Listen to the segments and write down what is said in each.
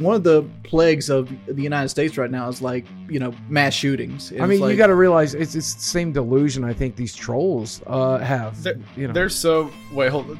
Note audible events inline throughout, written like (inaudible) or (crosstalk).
One of the plagues of the United States right now is like, you know, mass shootings. I mean, you got to realize it's it's the same delusion I think these trolls uh, have. They're, you know, they're so wait, hold,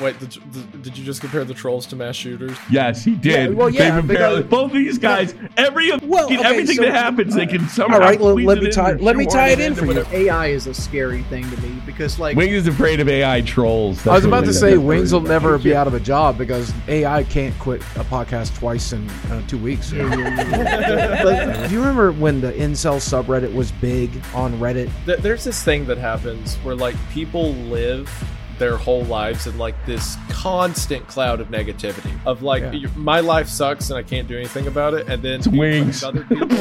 wait. Did, did, did you just compare the trolls to mass shooters? Yes, he did. Yeah, well, yeah, They compare- because- both of these guys, every Well, okay, everything so- that happens, they can somehow. all right. Let, let me tie let me tie it it in for you. AI is a scary thing to me because like Wings is afraid of AI trolls. I was about to say Wings will never be out of a job because AI can't quit a podcast twice in uh, two weeks. (laughs) but do you remember when the incel subreddit was big on Reddit? Th- There's this thing that happens where like people live their whole lives in like this constant cloud of negativity of like Yeah. my life sucks and I can't do anything about it, and then It's wings. other people. (laughs)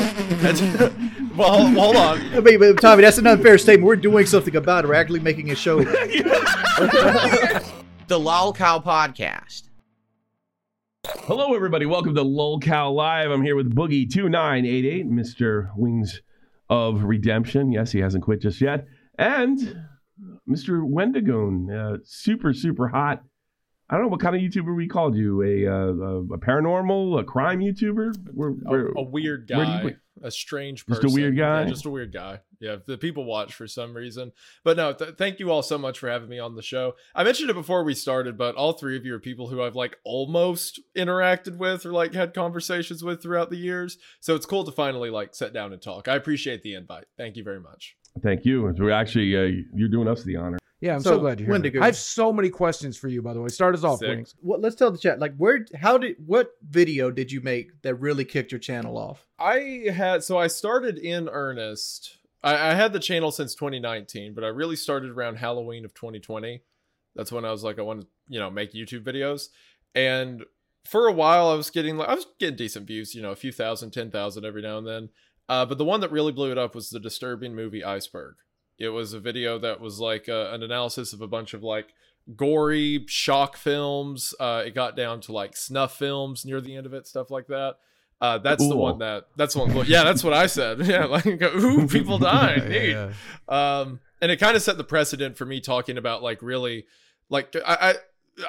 (laughs) Well, hold, hold on. I mean, but Tommy, that's an unfair statement. We're doing something about it. We're actually making a show. The Lol Cow Podcast. Hello, everybody. Welcome to Lol Cow Live. I'm here with Boogie two nine eight eight, Mister Wings of Redemption. Yes, he hasn't quit just yet, and Mister Wendigoon, uh, super super hot. I don't know what kind of YouTuber we called you. A uh, a, a paranormal, a crime YouTuber. We're, we're, A, a weird where do you guy, a strange Just a weird guy? Yeah, just a weird guy. Yeah, the people watch for some reason. But no, th- thank you all so much for having me on the show. I mentioned it before we started, but all three of you are people who I've like almost interacted with or like had conversations with throughout the years. So it's cool to finally like sit down and talk. I appreciate the invite. Thank you very much. Thank you. We're actually uh, you're doing us the honor. Yeah, I'm so, So, glad you're here. Wendigo. I have so many questions for you, by the way. Start us off, Sick. Wings. what, let's tell the chat. Like, where? How did? What video did you make that really kicked your channel off? I had so I started in earnest. I, I had the channel since 2019, but I really started around Halloween of 2020. That's when I was like, I want to, you know, make YouTube videos. And for a while, I was getting like I was getting decent views, you know, a few thousand, ten thousand every now and then. Uh, but the one that really blew it up was the disturbing movie Iceberg. It was a video that was like uh, an analysis of a bunch of like gory shock films. Uh, it got down to like snuff films near the end of it, stuff like that. Uh, that's the one that that's the one. Yeah, that's what I said. (laughs) Yeah, like ooh, people (laughs) died. Yeah, yeah. Um, and it kind of set the precedent for me talking about like really, like I, I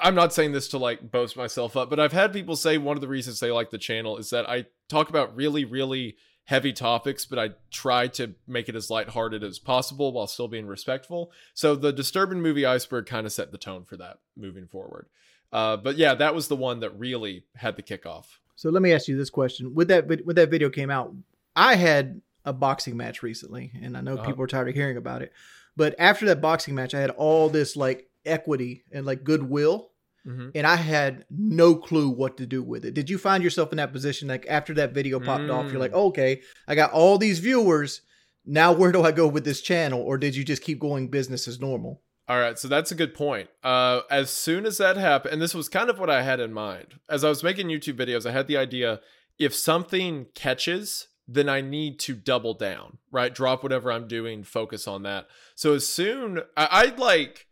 I'm not saying this to like boast myself up, but I've had people say one of the reasons they like the channel is that I talk about really really heavy topics, but I try to make it as lighthearted as possible while still being respectful. So the disturbing movie Iceberg kind of set the tone for that moving forward. Uh, but yeah, that was the one that really had the kickoff. So let me ask you this question: With that, when that video came out, I had a boxing match recently, and I know Uh-huh. people are tired of hearing about it. But after that boxing match, I had all this like equity and like goodwill, Mhm. and I had no clue what to do with it. Did you find yourself in that position? Like after that video popped off, you're like, Mm. okay, I got all these viewers. Now where do I go with this channel? Or did you just keep going business as normal? All right, so that's a good point. Uh, as soon as that happened, and this was kind of what I had in mind as I was making YouTube videos, I had the idea if something catches, then I need to double down, right? Drop whatever I'm doing, focus on that. So as soon I, I'd like,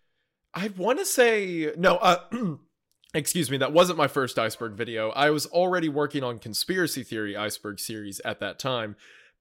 I want to say no. Uh, (clears throat) excuse me, that wasn't my first iceberg video. I was already working on conspiracy theory iceberg series at that time,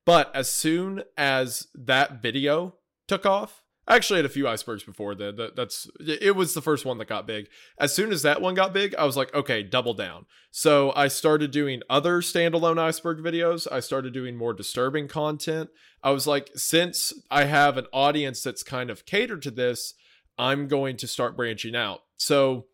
but as soon as that video took off, I actually had a few icebergs before then. That, that's it was the first one that got big. As soon as that one got big, I was like, okay, double down. So I started doing other standalone iceberg videos. I started doing more disturbing content. I was like, since I have an audience that's kind of catered to this, I'm going to start branching out. So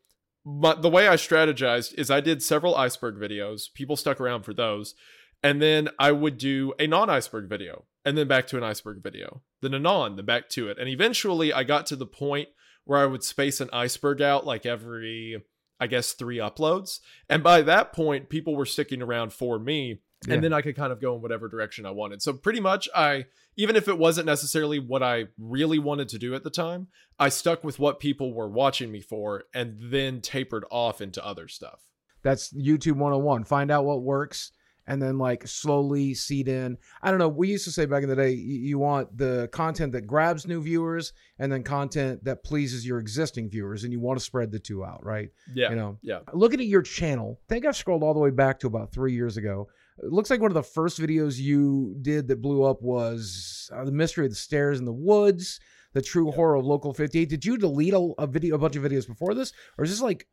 my, the way I strategized is I did several iceberg videos. People stuck around for those. And then I would do a non iceberg video and then back to an iceberg video, then a non, then back to it. And eventually I got to the point where I would space an iceberg out like every, I guess, three uploads. And by that point, people were sticking around for me. Yeah. And then I could kind of go in whatever direction I wanted. So pretty much I, even if it wasn't necessarily what I really wanted to do at the time, I stuck with what people were watching me for and then tapered off into other stuff. That's YouTube 101. Find out what works and then like slowly seed in. I don't know. We used to say back in the day, you, want the content that grabs new viewers and then content that pleases your existing viewers, and you want to spread the two out, right? Yeah. You know, Yeah. looking at your channel, I think I've scrolled all the way back to about three years ago. It looks like one of the first videos you did that blew up was uh, the mystery of the stairs in the woods. the true horror of Local 58. Did you delete a, a video, a bunch of videos before this, or is this like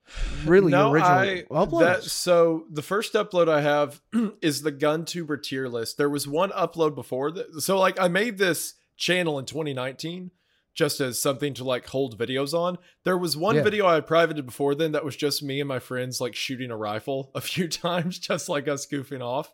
really no, original I, uploads? that, so the first upload I have (clears throat) is the GunTuber tier list. There was one upload before that. So like I made this channel in 2019 just as something to like hold videos on. There was one Yeah. video I privated before then that was just me and my friends like shooting a rifle (laughs) a few times, just like us goofing off.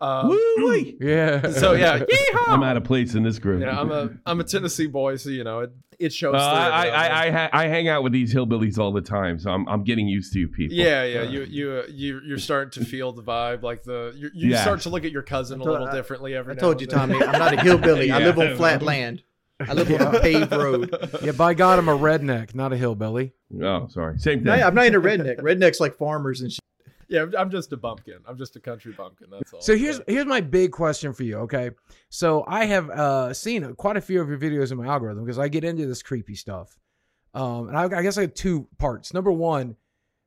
Um, Woo-wee. yeah. so yeah, (laughs) yeehaw! I'm out of place in this group. Yeah, I'm a I'm a Tennessee boy, so you know it it shows. Uh, through I, around I. I, ha- I hang out with these hillbillies all the time, so I'm, I'm getting used to you people. Yeah, yeah, you you uh, you you're starting to feel the vibe, like the you, you Yeah. start to look at your cousin a I told- little I- differently every. I now told you, then. Tommy, I'm not a hillbilly. I (laughs) live on flat land. I live on a paved road. (laughs) yeah, by God, I'm a redneck, not a hillbilly. Oh, sorry. Same thing. No, I'm not into (laughs) redneck. Rednecks like farmers and shit. Yeah, I'm- I'm just a bumpkin. I'm just a country bumpkin. That's all. So here's here's my big question for you. Okay, so I have uh, seen quite a few of your videos in my algorithm because I get into this creepy stuff. Um, and I, I guess I have two parts. Number one,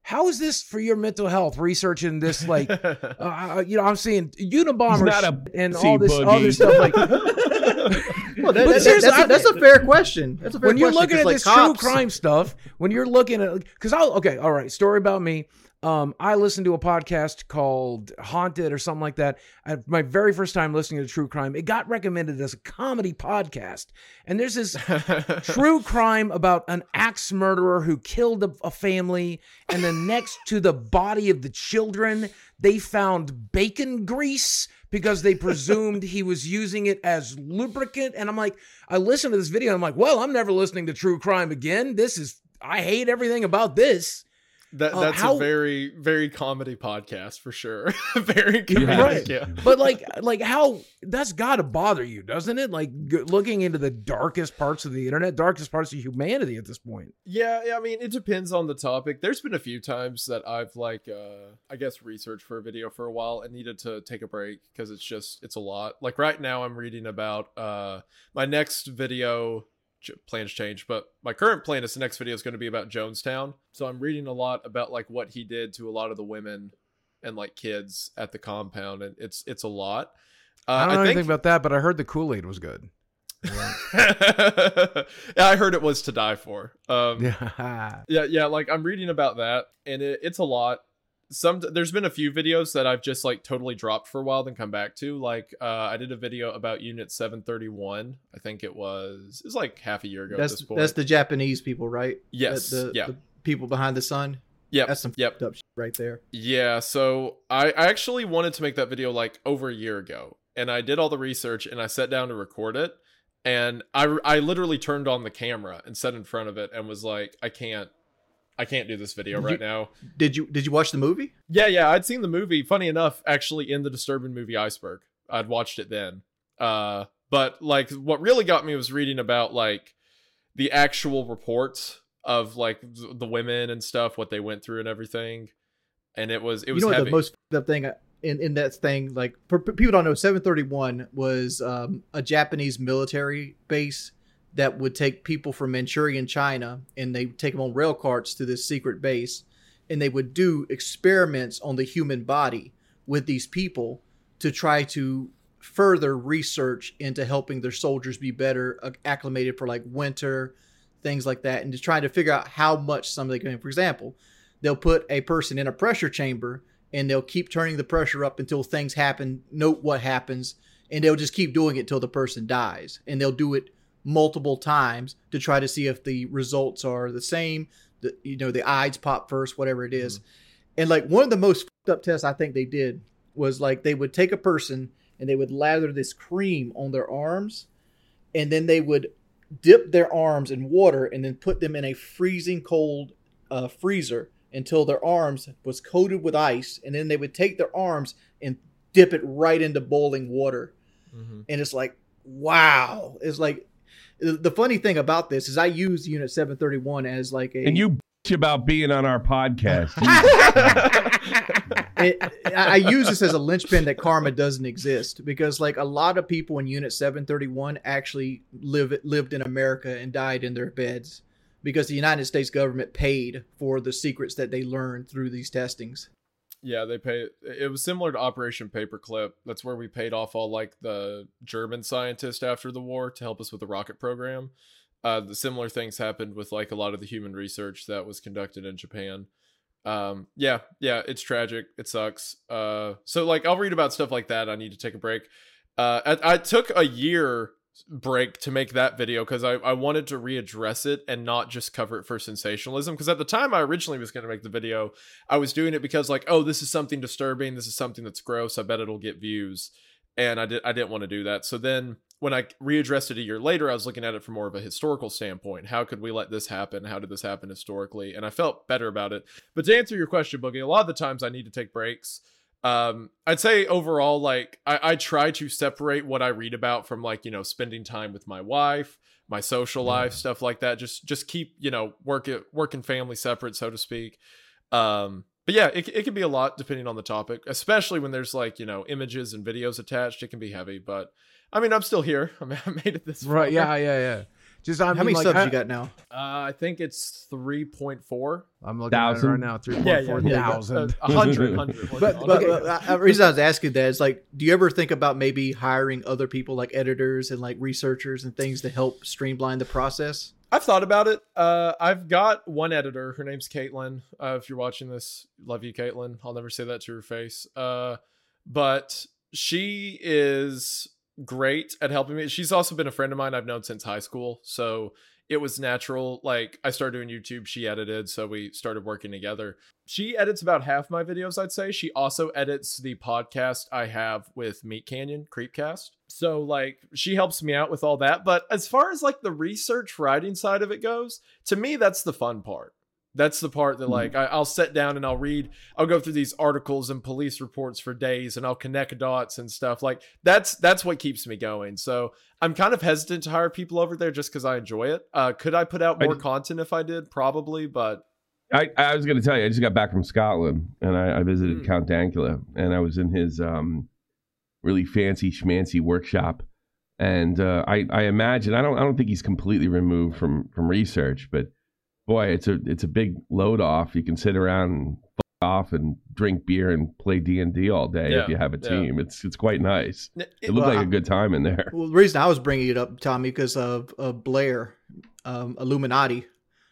how is this for your mental health? Researching this, like, (laughs) uh, you know, I'm seeing Unabomber He's not a sh- and all this boogie. other stuff. Like, Well, that, But seriously, that's, that's a fair question. That's a fair question. when you're question, looking at like, this cops- true crime stuff, when you're looking at, because I'll okay, all right, story about me. Um, I listened to a podcast called Haunted or something like that. I, my very first time listening to true crime, it got recommended as a comedy podcast, and there's this (laughs) true crime about an axe murderer who killed a, a family, and then next to the body of the children, they found bacon grease because they presumed he was using it as lubricant. And I'm like, I listened to this video, and I'm like, well, I'm never listening to true crime again. This is, I hate everything about this. That uh, that's how- a very very comedy podcast for sure. (laughs) very comedic, Right. yeah. But like, like how that's got to bother you, doesn't it? Like g- looking into the darkest parts of the internet, darkest parts of humanity at this point. Yeah, yeah, I mean, it depends on the topic. There's been a few times that I've like, uh, I guess, researched for a video for a while and needed to take a break because it's just, it's a lot. Like right now, I'm reading about uh, my next video. Plans change, but my current plan is the next video is going to be about Jonestown. So I'm reading a lot about like what he did to a lot of the women and like kids at the compound, and it's it's a lot. Uh, I don't know think, anything about that, but I heard the Kool Aid was good. (laughs) yeah, I heard it was to die for. Um, (laughs) Yeah. yeah yeah like i'm reading about that and it, it's a lot some there's been a few videos that i've just like totally dropped for a while then come back to like uh i did a video about unit 731 i think it was it was like half a year ago at That's this point that's the Japanese people, right? yes The, the, yeah the people behind the sun. yep That's some yep fucked up right there. Yeah, so I, I actually wanted to make that video like over a year ago, and I did all the research and I sat down to record it, and I I literally turned on the camera and sat in front of it and was like, I can't, I can't do this video right you- now. Did you did you watch the movie? Yeah, yeah, I'd seen the movie. Funny enough, actually in the disturbing movie Iceberg, I'd watched it then. Uh, but like what really got me was reading about like the actual reports of like the women and stuff, what they went through and everything, and it was it was you know the most up thing in in that thing like for for people don't know 731 was um, a Japanese military base that would take people from Manchurian China and they would take them on rail carts to this secret base and they would do experiments on the human body with these people to try to further research into helping their soldiers be better uh, acclimated for like winter things like that and to try to figure out how much somebody can for example they'll put a person in a pressure chamber and they'll keep turning the pressure up until things happen note what happens and they'll just keep doing it till the person dies and they'll do it multiple times to try to see if the results are the same the you know the eyes pop first whatever it is. and like one of the most fucked up tests i think they did was like they would take a person and they would lather this cream on their arms and then they would dip their arms in water and then put them in a freezing cold uh, freezer until their arms was coated with ice and then they would take their arms and dip it right into boiling water Mhm. and it's like wow it's like the the funny thing about this is i use unit 731 as like a And you bitch about being on our podcast. (laughs) it, I I use this as a linchpin that karma doesn't exist because like a lot of people in Unit 731 actually live lived in America and died in their beds because the United States government paid for the secrets that they learned through these testings. Yeah, they pay. It was similar to Operation Paperclip. That's where we paid off all like the German scientists after the war to help us with the rocket program. Uh, the similar things happened with like a lot of the human research that was conducted in Japan. Um, yeah, yeah, it's tragic. It sucks. Uh, so like I'll read about stuff like that. I need to take a break. Uh, I, I took a year break to make that video because I, I wanted to readdress it and not just cover it for sensationalism. Because at the time I originally was going to make the video, I was doing it because like, oh, this is something disturbing. This is something that's gross. I bet it'll get views, and I did I didn't want to do that. So then when I readdressed it a year later, I was looking at it from more of a historical standpoint. How could we let this happen? How did this happen historically? And I felt better about it. But to answer your question, Boogie, a lot of the times I need to take breaks um i'd say overall like I, I try to separate what i read about from like you know spending time with my wife my social life stuff like that just just keep you know work it work and family separate so to speak um but yeah it, it can be a lot depending on the topic especially when there's like you know images and videos attached it can be heavy but i mean i'm still here (laughs) i, made it this far. Right? Yeah, yeah, yeah. Just I How mean, many like, subs I, you got now? uh i think it's 3.4 I'm looking Thousand? at it right now. Three yeah point yeah, four yeah thousand. a hundred hundred But, but uh, the reason I was asking that is like, do you ever think about maybe hiring other people like editors and like researchers and things to help streamline the process? I've thought about it. Uh, I've got one editor. Her name's Caitlin. Uh, if you're watching this, love you, Caitlin. I'll never say that to her face. Uh, but she is great at helping me. She's also been a friend of mine I've known since high school. So it was natural. Like I started doing YouTube, she edited, so we started working together. She edits about half my videos, I'd say. She also edits the podcast I have with MeatCanyon, Creepcast. So like she helps me out with all that. But as far as like the research writing side of it goes, to me that's the fun part. That's the part that like I, I'll sit down and I'll read. I'll go through these articles and police reports for days, and I'll connect dots and stuff. Like that's that's what keeps me going. So I'm kind of hesitant to hire people over there just because I enjoy it. Uh, could I put out more did- content if I did? Probably, but I, I was going to tell you, I just got back from Scotland and I, I visited Mm. Count Dankula and I was in his um, really fancy schmancy workshop. And uh, I, I imagine I don't I don't think he's completely removed from from research, but boy, it's a it's a big load off. You can sit around and f- off and drink beer and play D and D all day Yeah, if you have a yeah. team. It's it's quite nice. it, It looked Well, like a good time in there. Well, the reason I was bringing it up, Tommy, because of, of Blair, um, Illuminaughtii.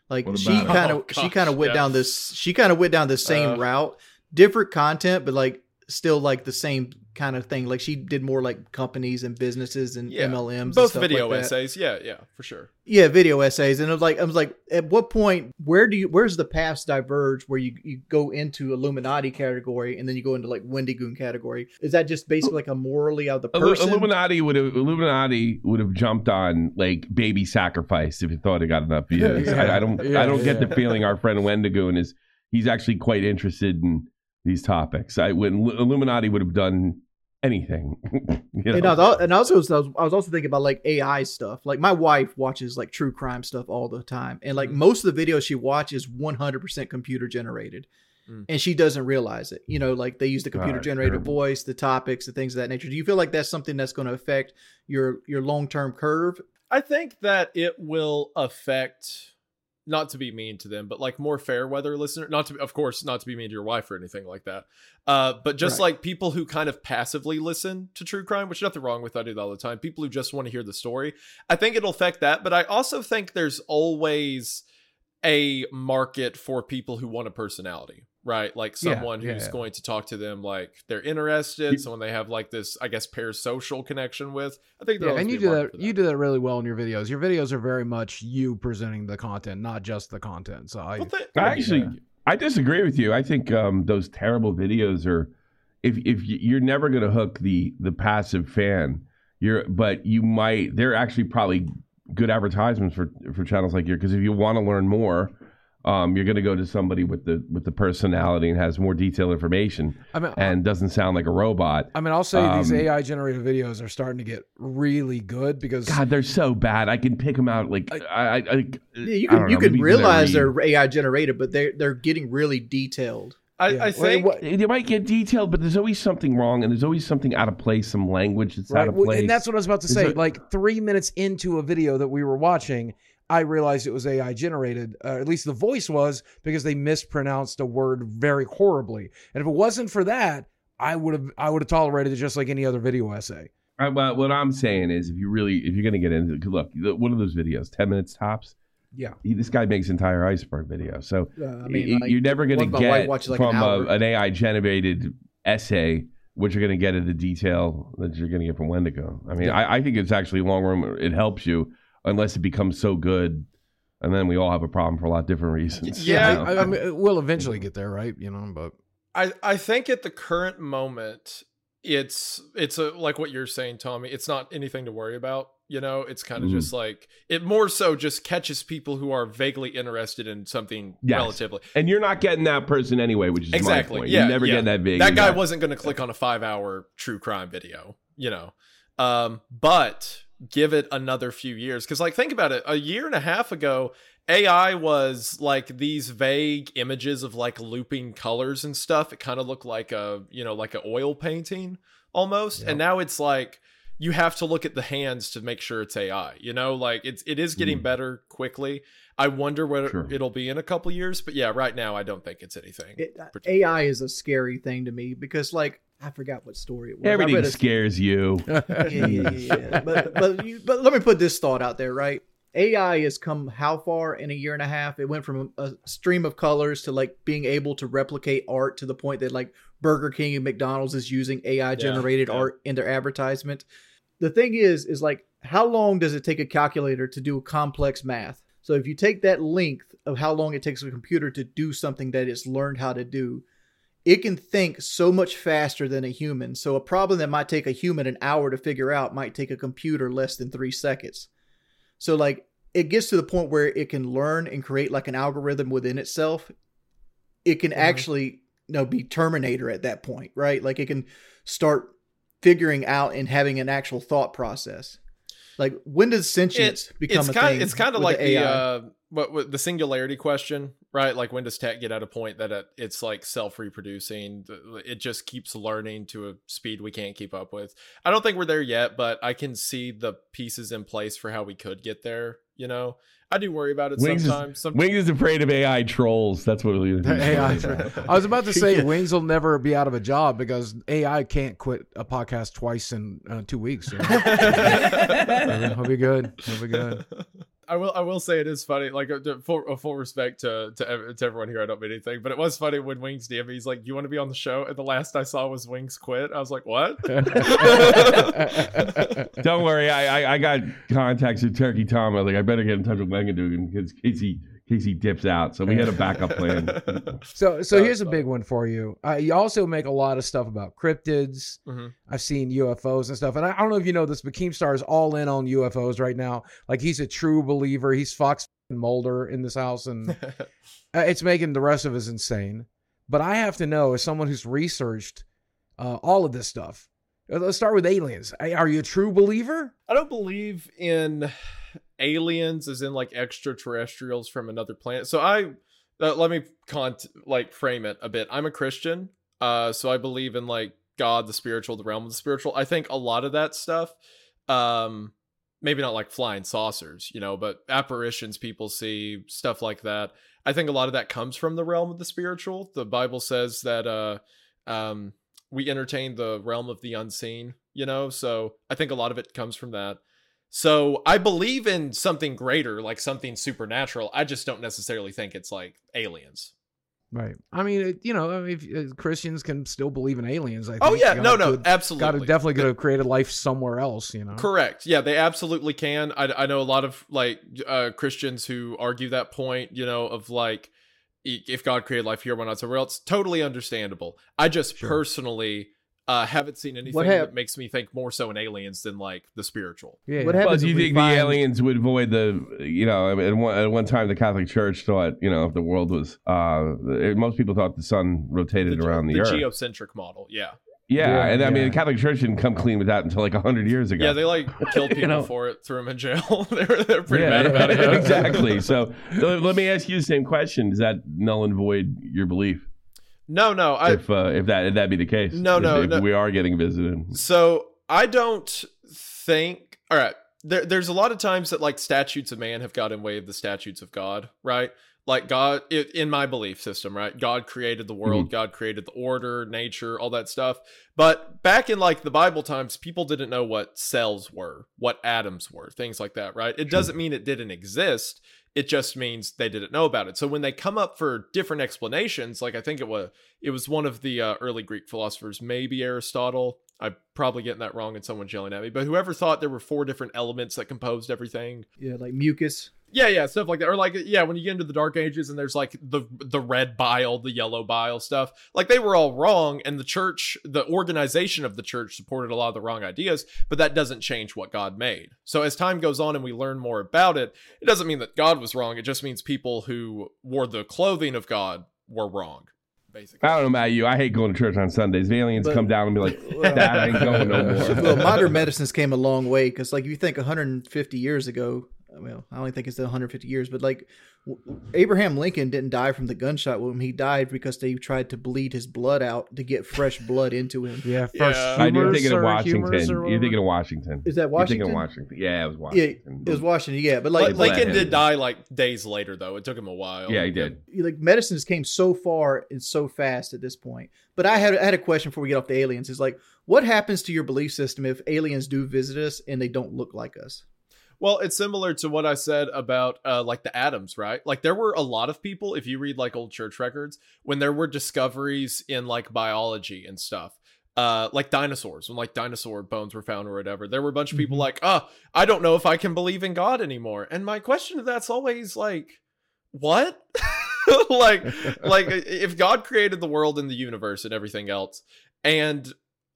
Like she kind of Oh, she kind of went yeah. down this she kind of went down the same Uh. route, different content, but like still like the same kind of thing. Like she did more like companies and businesses and Yeah. MLMs, and both stuff video like that. essays. Yeah, yeah, for sure. Yeah, video essays, and it was like I was like, at what point? Where do you? Where's the paths diverge? Where you you go into Illuminaughtii category and then you go into like Wendigoon category? Is that just basically like a morally out of the person? Illuminaughtii would have Illuminaughtii would have jumped on like baby sacrifice if it thought it got enough views. (laughs) Yeah. I, I don't Yeah, I don't get the feeling our friend Wendigoon is he's actually quite interested in these topics. I when Illuminaughtii would have done anything. (laughs) you know? And I, was, and also I was also thinking about like AI stuff. Like my wife watches like true crime stuff all the time, and like Mhm. most of the videos she watches, one hundred percent computer generated, Mm. and she doesn't realize it. You know, like they use the computer generated terrible. voice, the topics, the things of that nature. Do you feel like that's something that's going to affect your your long term curve? I think that it will affect not to be mean to them, but like more fair weather listener, not to of course not to be mean to your wife or anything like that. Uh, but just Right. like people who kind of passively listen to true crime, which nothing wrong with. I do that all the time. People who just want to hear the story. I think it'll affect that, but I also think there's always a market for people who want a personality, right? Like someone yeah, who's yeah. going to talk to them like they're interested, You- someone they have like this, I guess, parasocial connection with. I think Yeah, there'll and you do market that. You do that really well in your videos. Your videos are very much you presenting the content, not just the content. So I, Well, th- I thank you. actually I disagree with you. I think um, those terrible videos are if if you're never going to hook the the passive fan, you're but you might they're actually probably good advertisements for for channels like yours because if you want to learn more, um, you're going to go to somebody with the with the personality and has more detailed information I mean, and doesn't sound like a robot. I mean, I'll say these Um, AI generated videos are starting to get really good because God, they're so bad. I can pick them out like I I, I, Yeah, you can don't you know, can maybe 'cause I realize they're AI generated, but they are they're getting really detailed. I, Yeah. I Wait, think what- They might get detailed, but there's always something wrong, and there's always something out of place, some language that's out Right. of Well, place. and that's what I was about to Is say. it- like three minutes into a video that we were watching, I realized it was AI generated. Uh, at least the voice was because they mispronounced a word very horribly. And if it wasn't for that, I would have I would have tolerated it just like any other video essay. I, well, what I'm saying is, if you really, if you're gonna get into, 'cause look, the- one of those videos, ten minutes tops. Yeah. He, this guy makes entire iceberg videos, so Uh, I mean, like, you're never gonna one of my wife get like from hour. a, an AI generated essay what you're gonna get in the detail that you're gonna get from Wendigo. I mean, Yeah. I, I think it's actually long run. It helps you unless it becomes so good, and then we all have a problem for a lot of different reasons. Yeah, you know? I, I mean, we'll eventually get there, right? You know, but I I think at the current moment, it's it's a, like what you're saying, Tommy. It's not anything to worry about. You know, it's kind of Mhm. just like it more so just catches people who are vaguely interested in something Yes. relatively. and you're not getting that person anyway, which is Exactly. My point. Yeah, you're never yeah. getting that big. that You guy got- wasn't going to click on a five hour true crime video, you know. Um, but give it another few years because, like, think about it. A year and a half ago, AI was like these vague images of like looping colors and stuff. It kind of looked like a you know like an oil painting almost, Yep. and now it's like you have to look at the hands to make sure it's AI. You know, like it's it is getting Mm. better quickly. I wonder what Sure. it'll be in a couple years, but yeah, right now I don't think it's anything. It. AI is a scary thing to me because, like, I forgot what story it was. Everything read scares you. (laughs) yeah, yeah, yeah, yeah. But but you, but let me put this thought out there, right? AI has come how far in a year and a half? It went from a stream of colors to like being able to replicate art to the point that like Burger King and McDonald's is using AI generated yeah. art in their advertisement. The thing is, is like how long does it take a calculator to do complex math? So if you take that length of how long it takes a computer to do something that it's learned how to do, it can think so much faster than a human. So a problem that might take a human an hour to figure out might take a computer less than three seconds. So like it gets to the point where it can learn and create like an algorithm within itself. It can Mhm. actually you know be Terminator at that point, right? Like it can start figuring out and having an actual thought process. Like when does sentience become it's a kind thing? it's kind of like the, AI? uh what, what the singularity question right like when does tech get at a point that it, it's like self-reproducing it just keeps learning to a speed we can't keep up with i don't think we're there yet but i can see the pieces in place for how we could get there you know i do worry about it Wings is- sometimes Wings is afraid of AI trolls. That's what we're gonna do. AI. I was about to say (laughs) Yeah. Wings will never be out of a job because AI can't quit a podcast twice in uh, two weeks. so. He'll be good. He'll be good. I will. I will say it is funny. Like, uh, to- full, uh, full respect to, to ev- to everyone here. I don't mean anything, but it was funny when Wings DM me. He's like, "You want to be on the show?" And the last I saw was Wings quit. I was like, "What?" (laughs) (laughs) Don't worry, I, I I got contacts with Turkey Tom. I was like, I better get in touch with Wengadugan because in case he in case he dips out. So we had a backup plan. (laughs) So, so here's a big one for you. Uh, you also make a lot of stuff about cryptids. Mhm. I've seen UFOs and stuff, and I, I don't know if you know this, but Keemstar is all in on UFOs right now. Like he's a true believer. He's Fox Mulder in this house, and (laughs) uh, it's making the rest of us insane. But I have to know, as someone who's researched uh, all of this stuff, uh, let's start with aliens. Are you a true believer? I don't believe in aliens as in like extraterrestrials from another planet. So I uh, let me con like frame it a bit. I'm a Christian, uh, so I believe in like God, the spiritual, the realm of the spiritual. I think a lot of that stuff, um, maybe not like flying saucers, you know, but apparitions people see, stuff like that. I think a lot of that comes from the realm of the spiritual. The Bible says that uh, um, we entertain the realm of the unseen, you know, so I think a lot of it comes from that. So I believe in something greater, like something supernatural. I just don't necessarily think it's like aliens. Right. I mean, it, you know, if, uh, Christians can still believe in aliens. I think. Oh yeah, no, no, could- absolutely. God definitely could have created life somewhere else. You know. Correct. Yeah, they absolutely can. I, I know a lot of like uh, Christians who argue that point, you know, of like if God created life here, why not somewhere else? Totally understandable. I just Sure. personally uh, haven't seen anything hap- that makes me think more so in aliens than like the spiritual. Yeah. What Well, happens do you if we think the aliens would void the, you know, I mean, at one, at one time the Catholic Church thought, you know, if the world was, uh, most people thought the sun rotated the, around the, the earth. geocentric model. Yeah. yeah, Yeah, and I mean, the Catholic Church didn't come clean with that until like hundred years ago. Yeah, they like killed (laughs) people You know? for it, threw them in jail. (laughs) they were they're pretty Yeah, mad about it. (laughs) exactly. So, so let me ask you the same question: Does that null and void your belief? No, no. I if uh, if that if that be the case? No, if, no, if no. we are getting visited. So I don't think. All right, there, there's a lot of times that like statutes of man have got in way of the statutes of God, right? Like God, in my belief system, right? God created the world, God created the order, nature, all that stuff. But back in like the Bible times, people didn't know what cells were, what atoms were, things like that, right? It doesn't mean it didn't exist. It just means they didn't know about it. So when they come up for different explanations, like I think it was it was one of the uh, early Greek philosophers, maybe Aristotle. I'm probably getting that wrong and someone's yelling at me, but whoever thought there were four different elements that composed everything. Yeah, like mucus. Yeah, yeah, stuff like that. Or like yeah, when you get into the dark ages and there's like the the red bile, the yellow bile stuff. Like they were all wrong and the church, the organization of the church supported a lot of the wrong ideas, but that doesn't change what God made. So as time goes on and we learn more about it, it doesn't mean that God was wrong. It just means people who wore the clothing of God were wrong. Basically. I don't know about you. I hate going to church on Sundays. The aliens But- come down and be like, (laughs) "That ain't going no (laughs) more." well, modern medicine's came a long way because, like, if you think 150 years ago, well, I only think it's 150 years, but like w- Abraham Lincoln didn't die from the gunshot wound. He died because they tried to bleed his blood out to get fresh blood into him. (laughs) Yeah, first Yeah. I you're thinking of Washington. You're thinking of Washington. Is that Washington? You're thinking of Washington. Yeah, it was Washington. Yeah, it was Washington. Yeah, but Like, like, Like- Lincoln did die like days later though. It took him a while. Yeah, he did. like medicines came so far and so fast at this point. But I had I had a question before we get off the aliens. Is like, what happens to your belief system if aliens do visit us and they don't look like us? Well, it's similar to what I said about uh, like the atoms, right? Like there were a lot of people, if you read like old church records, when there were discoveries in like biology and stuff, uh, like dinosaurs, when like dinosaur bones were found or whatever, there were a bunch of people Mhm. like, oh, I don't know if I can believe in God anymore. And my question to that's always like, what? (laughs) like, like (laughs) if God created the world and the universe and everything else, and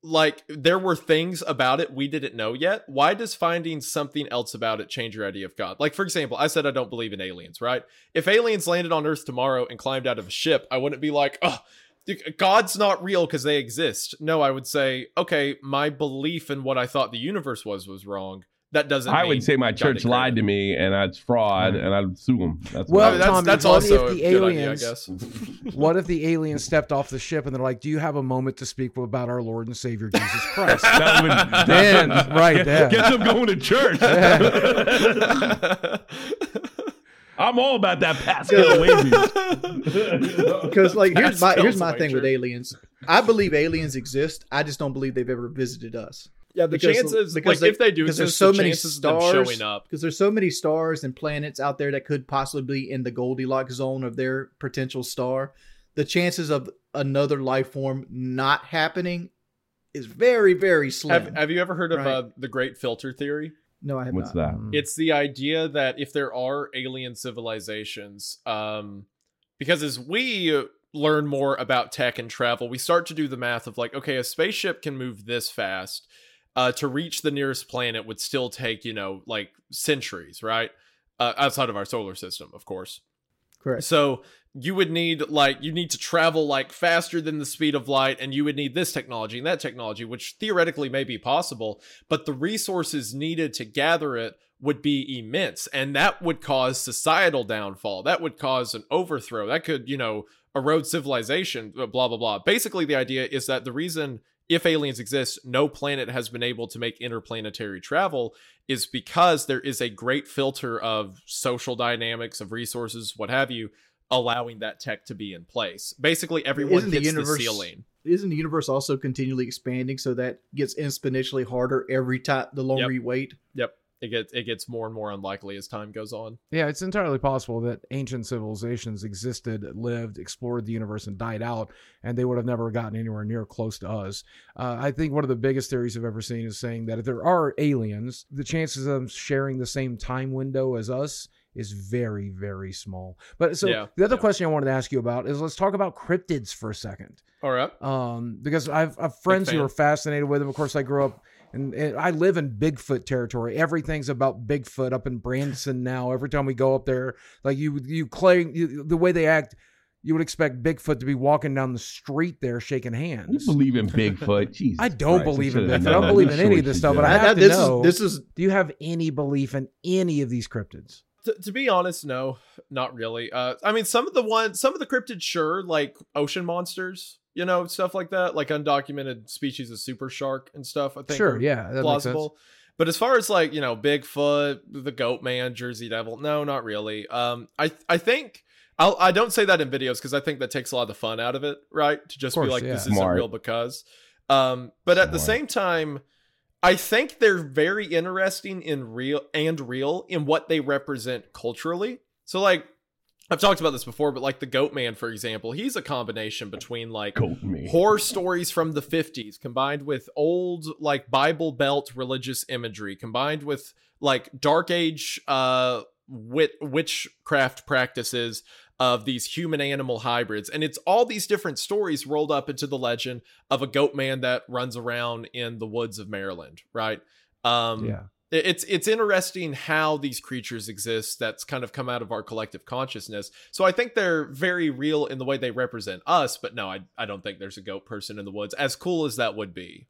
like there were things about it we didn't know yet. Why does finding something else about it change your idea of god? Like for example i said i don't believe in aliens right? If aliens landed on earth tomorrow and climbed out of a ship i wouldn't be like oh god's not real because they exist. No i would say okay my belief in what i thought the universe was was wrong that doesn't I mean would say my God church lied to me and that's fraud mm. and I'd sue them. That's Well, I mean, that's, Tommy, that's what also if a the good idea, i aliens- guess (laughs) (laughs) What if the aliens stepped off the ship and they're like, "Do you have a moment to speak about our Lord and Savior Jesus (laughs) Christ?" that would Then, right get, there. get them going to church. I'm all about that Pascal Wager. Because like here's my here's my white thing with aliens. I believe aliens exist. I just don't believe they've ever visited us. Yeah the Because- chances because like if they do because there's so the many chances of them stars showing up because there's so many stars and planets out there that could possibly be in the Goldilocks zone of their potential star. The chances of another life form not happening is very very slim. Have, have you ever heard of uh, the Great Filter Theory? no, I have What's not. that? It's the idea that if there are alien civilizations, um, because as we learn more about tech and travel, we start to do the math of like, okay, a spaceship can move this fast. Uh, to reach the nearest planet would still take, you know, like centuries, right? Uh, outside of our solar system, of course. Correct. So you would need like you need to travel like faster than the speed of light and you would need this technology and that technology which theoretically may be possible but the resources needed to gather it would be immense and that would cause societal downfall that would cause an overthrow that could you know erode civilization blah blah blah basically the idea is that the reason if aliens exist no planet has been able to make interplanetary travel is because there is a great filter of social dynamics of resources what have you allowing that tech to be in place basically everyone Isn't the hits the, universe- ceiling Isn't the universe also continually expanding so that gets exponentially harder every time the longer Yep. you wait? yep it gets it gets more and more unlikely as time goes on Yeah, it's entirely possible that ancient civilizations existed, lived, explored the universe, and died out, and they would have never gotten anywhere near close to us. Uh, I think one of the biggest theories I've ever seen is saying that if there are aliens, the chances of them sharing the same time window as us is very, very small. But so Yeah, the other yeah. question I wanted to ask you about is let's talk about cryptids for a second all right um, because I've, I've friends who are fascinated with them. Of course, I grew up and, and I live in Bigfoot territory. Everything's about Bigfoot up in Branson now. Every time we go up there, like you, you claim you, the way they act, you would expect Bigfoot to be walking down the street there shaking You hands. believe in Bigfoot? (laughs) Jesus I don't Christ, believe in should've Bigfoot. I don't that. believe in any of this stuff, did. but I That- have to this know. is this is Do you have any belief in any of these cryptids? to, to be honest no not really uh i mean some of the ones some of the cryptids sure like ocean monsters you know stuff like that like undocumented species of super shark and stuff i think Sure, yeah, that makes sense. plausible but as far as like you know bigfoot the goat man jersey devil no not really um i i think I'll, I don't say that in videos because I think that takes a lot of the fun out of it, right? To just Of be like, yeah. this isn't Smart. real because. Um, but at the same time, I think they're very interesting in real and real in what they represent culturally. So, like, I've talked about this before, but like the Goat Man, for example, he's a combination between like horror stories from the 50s combined with old like bible belt religious imagery combined with like dark age uh wit- witchcraft practices of these human animal hybrids. And it's all these different stories rolled up into the legend of a goat man that runs around in the woods of maryland right? Um Yeah. It- it's it's interesting how these creatures exist that's kind of come out of our collective consciousness so i think they're very real in the way they represent us but no i, I don't think there's a goat person in the woods as cool as that would be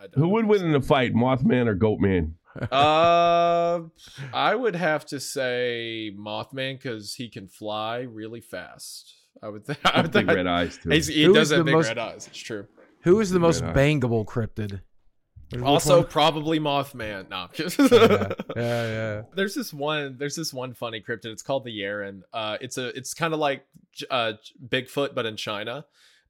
I don't Who would win in a fight, Mothman or Goatman? so. (laughs) uh i would have to say mothman because he can fly really fast i would, th- (laughs) I would Big think red eyes too. He's- he does is have the big most- red eyes it's true Who is the most bangable cryptid? Which also probably mothman no yeah, (laughs) yeah, yeah. There's this one. There's this one funny cryptid. It's called the Yeren. Uh, it's a. It's kind of like uh, Bigfoot, but in China.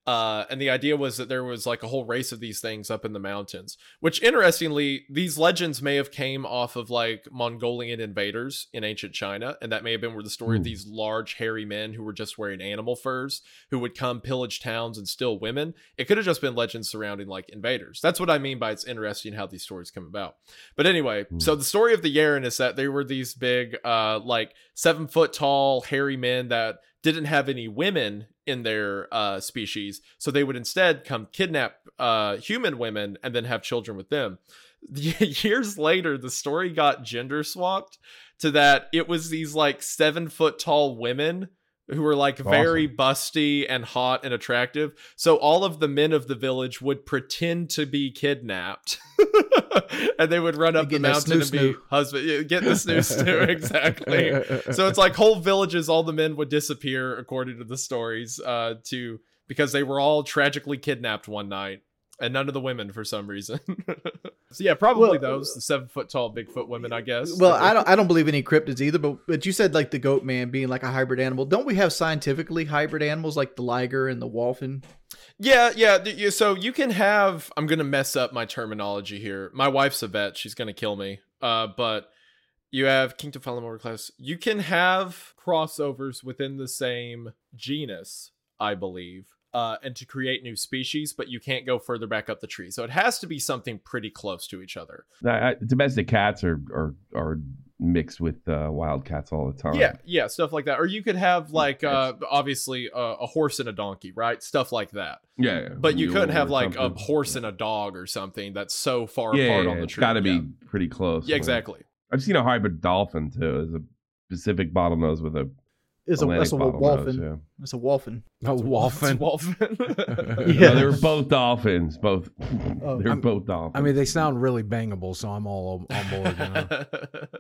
Uh, and the idea was that there was like a whole race of these things up in the mountains. Which, interestingly, these legends may have came off of like Mongolian invaders in ancient China, and that may have been where the story of Hmm. these large hairy men who were just wearing animal furs who would come pillage towns and steal women. It could have just been legends surrounding like invaders. That's what I mean by it's interesting how these stories come about. But anyway, Hmm. so the story of the Yeren is that they were these big, uh, like seven foot tall, hairy men that didn't have any women in their uh, species, so they would instead come kidnap uh, human women and then have children with them. (laughs) Years later, the story got gender swapped to that it was these like seven foot tall women who were like very busty and hot and attractive. So all of the men of the village would pretend to be kidnapped. (laughs) and they would run up the Getting that mountain and be (laughs) snoo-snoo. husband get the snooze too exactly so it's like whole villages all the men would disappear according to the stories uh to because they were all tragically kidnapped one night and none of the women for some reason (laughs) so yeah probably Well, those the seven foot tall bigfoot women i guess Well, I don't I don't believe any cryptids either, but but you said like the goat man being like a hybrid animal. Don't we have scientifically hybrid animals like the liger and the wholphin? Yeah, yeah. So you can have. I'm gonna mess up my terminology here. My wife's a vet. She's gonna kill me. Uh, but you have Fallen Order class. You can have crossovers within the same genus, I believe, uh, and to create new species. But you can't go further back up the tree. So it has to be something pretty close to each other. I, domestic cats are are are mixed with uh, wild cats all the time. Yeah, yeah, stuff like that. Or you could have like, uh, obviously, uh, a horse and a donkey, right? Stuff like that. yeah. yeah. But you couldn't have like a something. horse and a dog or something that's so far Yeah, apart yeah, on the it's tree. got to be pretty close. Yeah, exactly. I've seen a hybrid dolphin too. It's a Pacific bottlenose with a It's a that's a Atlantic wholphin. yeah. It's a wholphin. A wholphin. (laughs) Wholphin. (laughs) Yeah. No, they were both dolphins. Both. Oh, they were I'm- both dolphins. I mean, they sound really bangable, so I'm all on board. You know?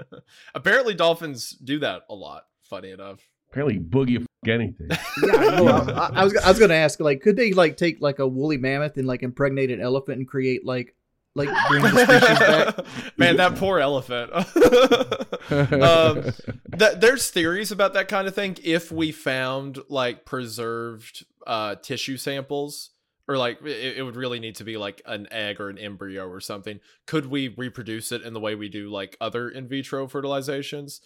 (laughs) Apparently, dolphins do that a lot. Funny enough. apparently boogie f- anything. Yeah, well, I, I was I was gonna ask like could they like take like a woolly mammoth and like impregnate an elephant and create like like bring the species back? (laughs) Man, that poor elephant. (laughs) um, th- there's theories about that kind of thing. If we found like preserved uh, tissue samples, or like it, it would really need to be like an egg or an embryo or something. Could we reproduce it in the way we do like other in vitro fertilizations?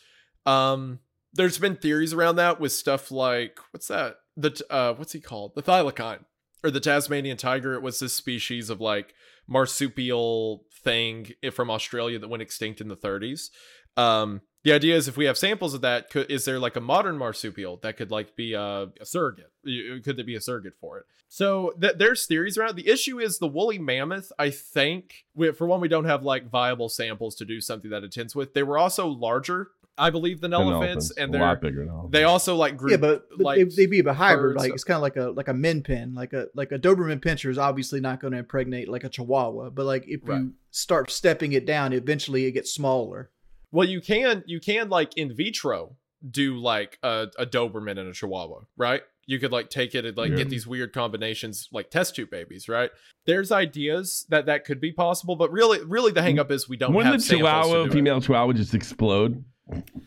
Um, there's been theories around that with stuff like what's that? The uh, what's he called? The thylacine or the Tasmanian tiger. It was this species of like marsupial thing from Australia that went extinct in the 30s. Um, the idea is if we have samples of that, could, is there like a modern marsupial that could like be a, a surrogate? Could there be a surrogate for it? So th- there's theories around. it. The issue is the woolly mammoth. I think we, for one, we don't have like viable samples to do something that it tends with. They were also larger, I believe, than Than elephants, and they're lot bigger than elephants. they also like grew Yeah, but, but like they, they be a hybrid. Like it's kind of like a like a min pin, like a like a Doberman Pinscher is obviously not going to impregnate like a Chihuahua, but like if Right. you start stepping it down, eventually it gets smaller. Well, you can you can like in vitro do like a, a Doberman and a Chihuahua, right? You could like take it and like Yeah. get these weird combinations, like test tube babies, right? There's ideas that that could be possible, but really, really the hang up is we don't Wouldn't have the samples to Chihuahua, do it. female Chihuahua, just explode?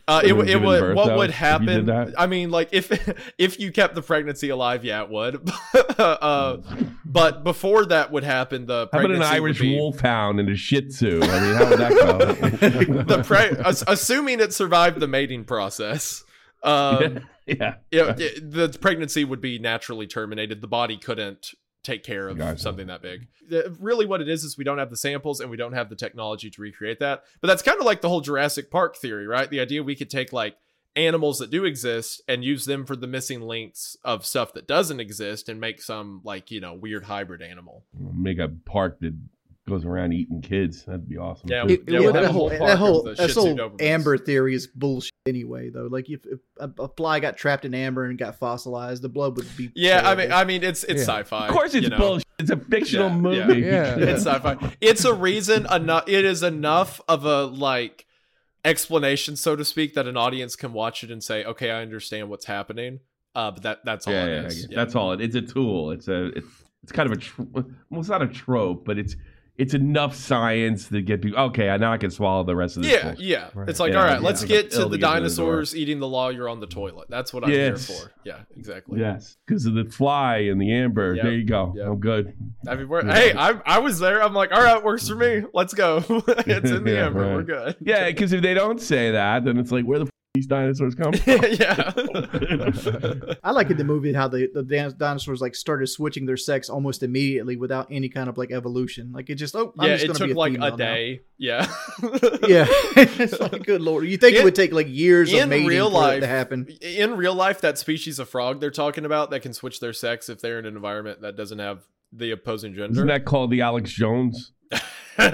Uh, it would. It would. birth, what though, would if you did happen? I mean, like if (laughs) if you kept the pregnancy alive, yeah, it would. (laughs) uh, but before that would happen, the How about an Irish be- wolfhound and a Shih Tzu? I mean, how would that go? (laughs) the pre- ass- assuming it survived the mating process. Um, yeah. it- it- the pregnancy would be naturally terminated. The body couldn't take care of Gotcha. something that big. Really, what it is is we don't have the samples and we don't have the technology to recreate that. But that's kind of like the whole Jurassic Park theory, right? The idea we could take like animals that do exist and use them for the missing links of stuff that doesn't exist and make some like you know weird hybrid animal. Make a park that goes around eating kids. That'd be awesome. Yeah, too. It, Yeah, it- we'll that whole, whole that whole, that whole amber theory is bullshit anyway, though. Like if, if a, a fly got trapped in amber and got fossilized, the blood would be. Yeah, I mean. I mean, it's it's Yeah. sci-fi. of course, it's you know? bullshit. It's a fictional Yeah, movie. yeah. (laughs) it's sci-fi. It's a reason enough. It is enough of a like explanation, so to speak, that an audience can watch it and say, "Okay, I understand what's happening." Uh, but that that's all yeah, it yeah, is. get- That's all. It, it's a tool. It's a. It's it's kind of a. Tr- well, it's not a trope, but it's it's enough science to get people. Okay, now I can swallow the rest of this. Yeah, bullshit. yeah. Right. It's like, Yeah, all right, yeah. let's get to It'll the get to the dinosaurs eating the law. You're on the toilet. That's what I'm Yes. here for. Yeah, exactly. Yes, because of the fly and the amber. Yep. There you go. Yep. I'm good. I mean, we're, Yeah. hey, I I was there. I'm like, all right, works for me. Let's go. (laughs) it's in the (laughs) Yeah, amber. right. We're good. Yeah, because if they don't say that, then it's like, where the f- these dinosaurs come (laughs) from? yeah. I like in the movie how the the dinosaurs like started switching their sex almost immediately without any kind of like evolution. Like it just oh I'm yeah, just it gonna took be a like female a now. day. Yeah. (laughs) Yeah, (laughs) it's like good lord. You think In- it would take like years in of mating real life- to happen? in real life, that species of frog they're talking about that can switch their sex if they're in an environment that doesn't have the opposing gender. Isn't that called the Alex Jones? Um,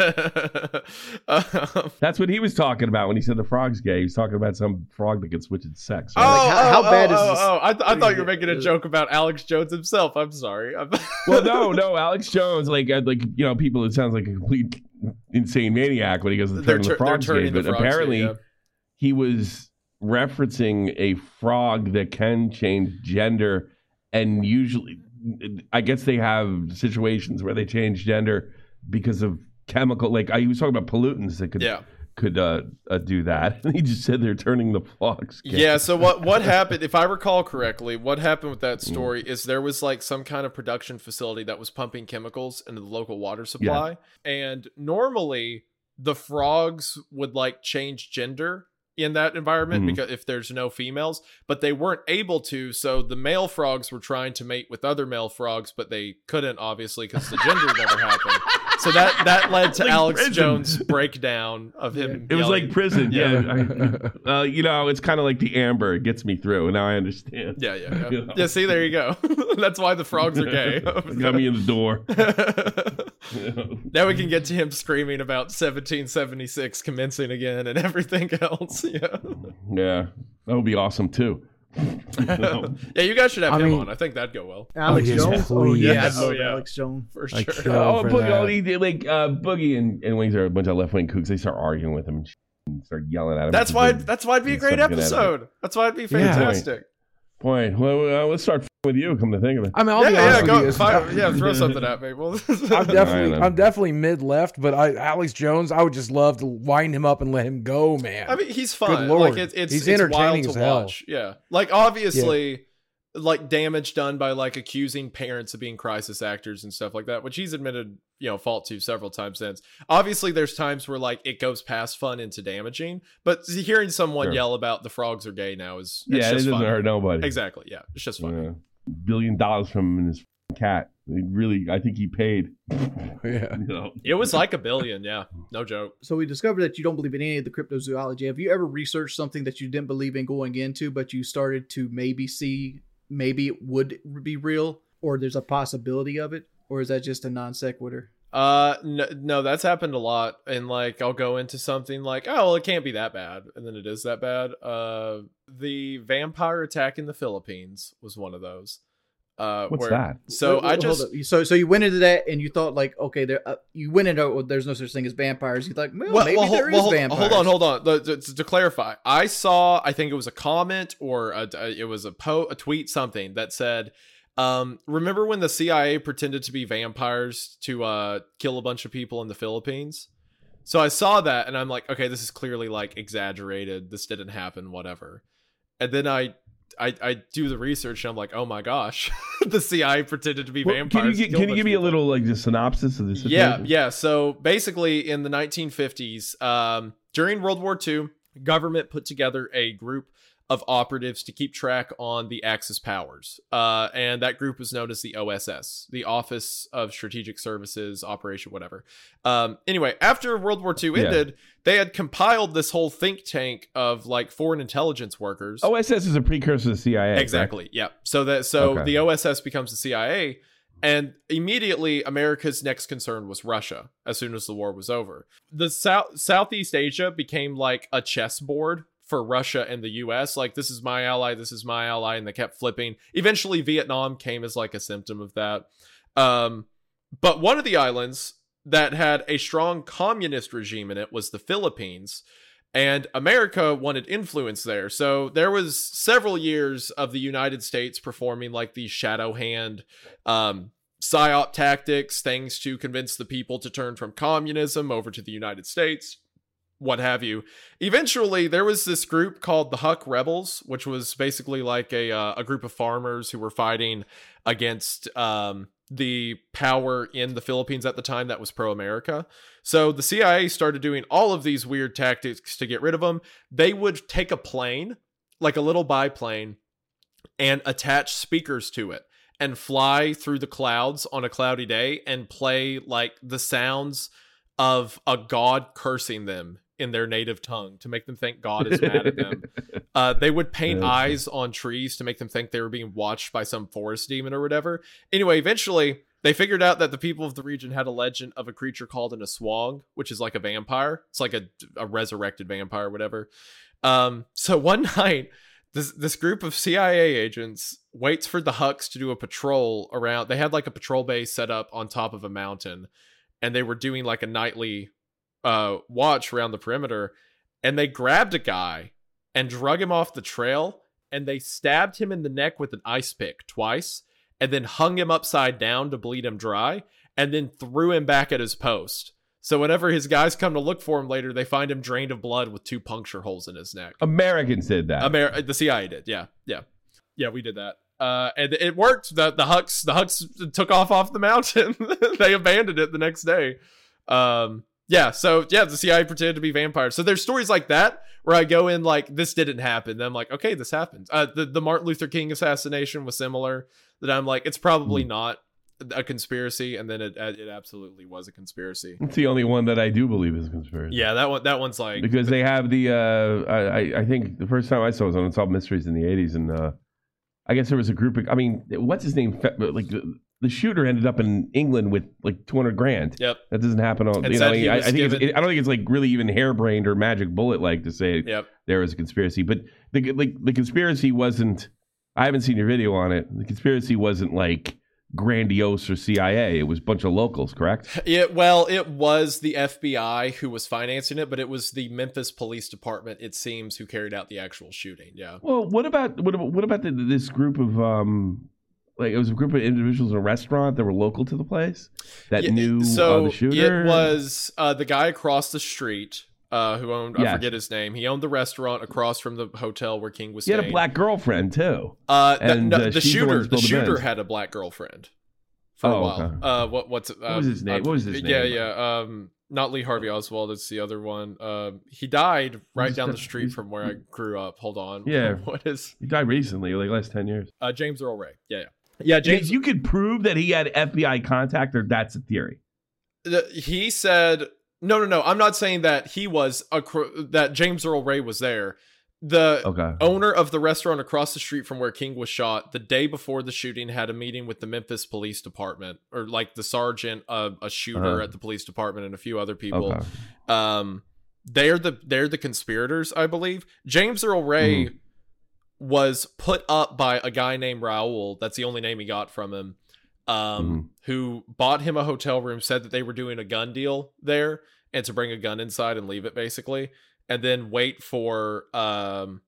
(laughs) That's what he was talking about when he said the frog's gay. He was talking about some frog that can switch its sex. oh, right? how- how oh, bad oh, is oh, this- oh, I, th- I thought you were making a joke about Alex Jones himself. I'm sorry. I'm- (laughs) well, no, no, Alex Jones, like, uh, like you know, people. It sounds like a complete insane maniac when he goes to they're, turn tur- the frogs gay. But frogs gay, apparently, yeah. he was referencing a frog that can change gender, and usually, I guess they have situations where they change gender because of chemical. Like I he was talking about pollutants that could yeah. could uh, uh, do that. And (laughs) he just said they're turning the frogs. gay. Yeah, so what (laughs) what happened if I recall correctly, what happened with Mm. that story is there was like some kind of production facility that was pumping chemicals into the local water supply and normally the frogs would like change gender in that environment Mhm. because if there's no females, but they weren't able to, so the male frogs were trying to mate with other male frogs, but they couldn't obviously cuz the gender never happened. So that that led to (laughs) Like Alex prison. Jones' breakdown of him. It was like prison. Yeah. Yeah. I- uh, you know, it's kind of like the amber. It gets me through, and now I understand. Yeah, yeah, (laughs) yeah. You know? Yeah, see, there you go. (laughs) That's why the frogs are gay. Got me in the door. Now we can get to him screaming about 1776 commencing again and everything else. Yeah. yeah, that would be awesome too. Know? (laughs) yeah, you guys should have I him mean- on. I think that'd go well. Alex yes, Jones. Oh please. yeah, Yes. Oh, yeah. Alex Jones. For sure. oh, for but that. oh, like uh, Boogie and, and Wings are a bunch of left wing kooks. They start arguing with him and, sh- and start yelling at him. That's why that's why it'd be a great something good at it. episode. That's why it'd be Yeah. fantastic. Boy, well, uh, let's start f- with you. Come to think of it. I mean, I'll Yeah, be yeah, honest go, with you. fire, yeah, throw something at me. (laughs) Well, (laughs) I'm definitely, know. I'm definitely mid left, but I, Alex Jones, I would just love to wind him up and let him go, man. I mean, he's fun. Good Lord. Like it, it's He's it's entertaining wild as to hell. watch. Yeah, like obviously, like damage done by like accusing parents of being crisis actors and stuff like that, which he's admitted, you know, fault to several times since. Obviously, there's times where like it goes past fun into damaging, but hearing someone Sure. yell about the frogs are gay now is it's Yeah, it doesn't fun. hurt nobody. Exactly. Yeah, it's just fun. Yeah. Billion dollars from him and his cat. He really, I think he paid. (laughs) yeah. (laughs) You know. It was like a billion. Yeah, no joke. So we discovered that you don't believe in any of the cryptozoology. Have you ever researched something that you didn't believe in going into, but you started to maybe see maybe it would be real, or there's a possibility of it, or is that just a non sequitur? Uh, no, no, that's happened a lot. And like, I'll go into something like, oh, well, it can't be that bad, and then it is that bad. Uh, the vampire attack in the Philippines was one of those. Uh, What's where- that? So Wait, wait, I hold just so so you went into that and you thought like okay there uh, you went into oh, there's no such thing as vampires. You thought well, well, maybe well, hold, there is well, hold, vampires. hold on, hold on. The- the- to, to clarify, I saw, I think it was a comment or a, a- it was a po, a tweet, something that said, um, remember when the CIA pretended to be vampires to uh kill a bunch of people in the Philippines? So I saw that and I'm like, okay, this is clearly like exaggerated. This didn't happen, whatever. And then I I, I do the research and I'm like, oh my gosh, (laughs) the CIA pretended to be Well, vampires. can you, can you give me a little like the synopsis of this? Yeah, yeah. So basically, in the 1950s, um, during World War II, government put together a group of operatives to keep track on the Axis powers, uh, and that group was known as the OSS, the Office of Strategic Services Operation, whatever. Um, anyway, after World War II Yeah. ended, they had compiled this whole think tank of like foreign intelligence workers. OSS is a precursor to the CIA. Exactly. Yeah. So that so Okay. the OSS becomes the CIA, and immediately America's next concern was Russia. As soon as the war was over, the South Southeast Asia became like a chessboard for Russia and the US. Like this is my ally, this is my ally, and they kept flipping. Eventually, Vietnam came as like a symptom of that. Um, but one of the islands that had a strong communist regime in it was the Philippines and America wanted influence there. So there was several years of the United States performing like these shadow hand um psyop tactics, things to convince the people to turn from communism over to the United States, what have you. Eventually, there was this group called the Huk Rebels, which was basically like a uh, a group of farmers who were fighting against um the power in the Philippines at the time that was pro America. So the CIA started doing all of these weird tactics to get rid of them. They would take a plane, like a little biplane, and attach speakers to it and fly through the clouds on a cloudy day and play like the sounds of a god cursing them in their native tongue to make them think God is mad at them. (laughs) Uh, they would paint eyes on trees to make them think they were being watched by some forest demon or whatever. Anyway, eventually they figured out that the people of the region had a legend of a creature called an aswang, which is like a vampire. It's like a, a resurrected vampire, or whatever. Um, so (laughs) one night, this this group of CIA agents waits for the Huks to do a patrol around. They had like a patrol base set up on top of a mountain, and they were doing like a nightly uh watch around the perimeter. And they grabbed a guy and drug him off the trail, and they stabbed him in the neck with an ice pick twice, and then hung him upside down to bleed him dry, and then threw him back at his post. So whenever his guys come to look for him later, they find him drained of blood with two puncture holes in his neck. Americans did that. Amer- the CIA did. Yeah, yeah, yeah. We did that, uh, and it worked. The the Huks the Huks took off off the mountain. (laughs) they abandoned it the next day. Um, yeah. So yeah, the CIA pretended to be vampires. So there's stories like that where I go in like this didn't happen. Then I'm like, okay, this happened. Uh, the the Martin Luther King assassination was similar. That I'm like, it's probably not a conspiracy, and then it it absolutely was a conspiracy. it's the only one that I do believe is a conspiracy. Yeah, that one that one's like because they have the uh I, I think the first time I saw it was on Unsolved Mysteries in the 80s and uh I guess there was a group of I mean what's his name like the, shooter ended up in England with like 200 grand Yep. that doesn't happen on And you know I, I think given- it's, I don't think it's like really even harebrained or magic bullet like to say Yep. there was a conspiracy but the like the conspiracy wasn't I haven't seen your video on it the conspiracy wasn't like grandiose or CIA it was a bunch of locals correct It well, it was the FBI who was financing it, but it was the Memphis Police Department, it seems, who carried out the actual shooting. Yeah. Well, what about what about, what about the, this group of um like it was a group of individuals in a restaurant that were local to the place that Yeah, knew so uh, the shooter? It was uh, the guy across the street uh, who owned I forget his name. He owned the restaurant across from the hotel where King was He had a black girlfriend too. Uh, the, and, no, uh, the shooter, the the shooter had a black girlfriend for a Oh, while. okay. Uh, what what's uh, was his name? uh, What was his Yeah, name? yeah. Um, not Lee Harvey Oswald. It's the other one. Um, he died right down the- the street from where I grew up. Hold on. (laughs) Yeah. what is He died recently, like last ten years. uh, James Earl Ray? Yeah, yeah. Yeah, James, James. you could prove that he had FBI contact, or that's a theory. he said no no no i'm not saying that he was a cr- that james earl ray was there the Okay. owner of the restaurant across the street from where king was shot the day before the shooting had a meeting with the memphis police department or like the sergeant uh, a shooter Uh-huh. at the police department and a few other people Okay. um they're the they're the conspirators i believe james earl ray Mm-hmm. Was put up by a guy named raul that's the only name he got from him. Um Mhm. who bought him a hotel room said that they were doing a gun deal there and to bring a gun inside and leave it basically and then wait for um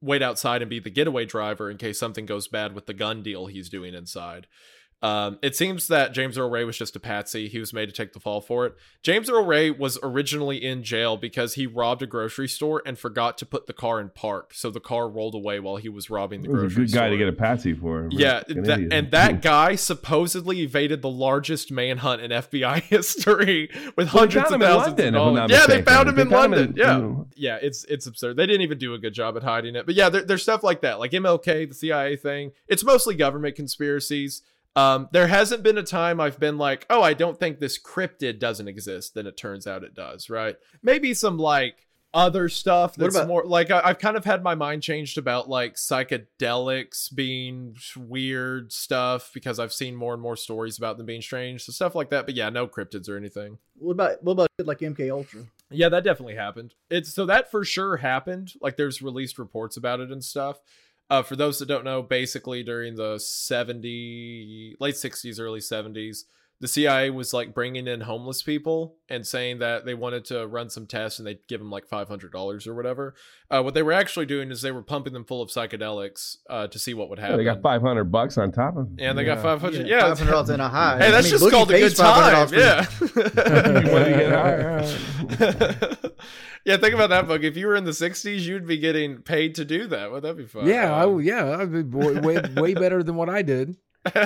wait outside and be the getaway driver in case something goes bad with the gun deal he's doing inside Um, it seems that James Earl Ray was just a patsy. He was made to take the fall for it. James Earl Ray was originally in jail because he robbed a grocery store and forgot to put the car in park, so the car rolled away while he was robbing the He was grocery a good guy to get a patsy for. Yeah, that, and that (laughs) guy supposedly evaded the largest manhunt in FBI (laughs) history with Well, hundreds of thousands London, of dollars. Yeah, they found him They in found him London. in- yeah, yeah, it's it's absurd. They didn't even do a good job at hiding it. But yeah, there, there's stuff like that, like MLK, the CIA thing. It's mostly government conspiracies. Um, there hasn't been a time I've been like, oh, I don't think this cryptid doesn't exist. Then it turns out it does, right? Maybe some like other stuff that's about- more like I, I've kind of had my mind changed about like psychedelics being weird stuff because I've seen more and more stories about them being strange, so stuff like that. But yeah, no cryptids or anything. What about what about like MK Ultra? Yeah, that definitely happened. It's so that for sure happened. Like there's released reports about it and stuff. Uh, for those that don't know, basically during the 70 late 60s, early 70s, the CIA was like bringing in homeless people and saying that they wanted to run some tests and they'd give them like $500 or whatever. Uh, what they were actually doing is they were pumping them full of psychedelics uh, to see what would Yeah, happen. they got 500 bucks on top of it. and they Yeah. got 500. Yeah, five hundred dollars in a (laughs) high. Hey, that's I mean, just called a good time. Yeah. (laughs) (laughs) You get yeah, think about that book. If you were in the '60s, you'd be getting paid to do that. Would that be fun? Yeah, I, Um, yeah, I'd be way, way, way better than what I did.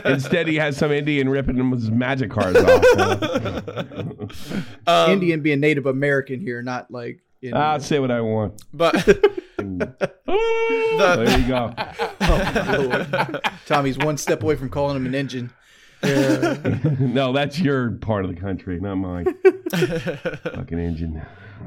Instead, he has some Indian ripping his magic cards off. um, Indian being Native American here, not like Indian. I'll say what I want. but (laughs) there you go. (laughs) oh my lord, Tommy's one step away from calling him an engine. (laughs) no, that's your part of the country, not mine. Fucking engine.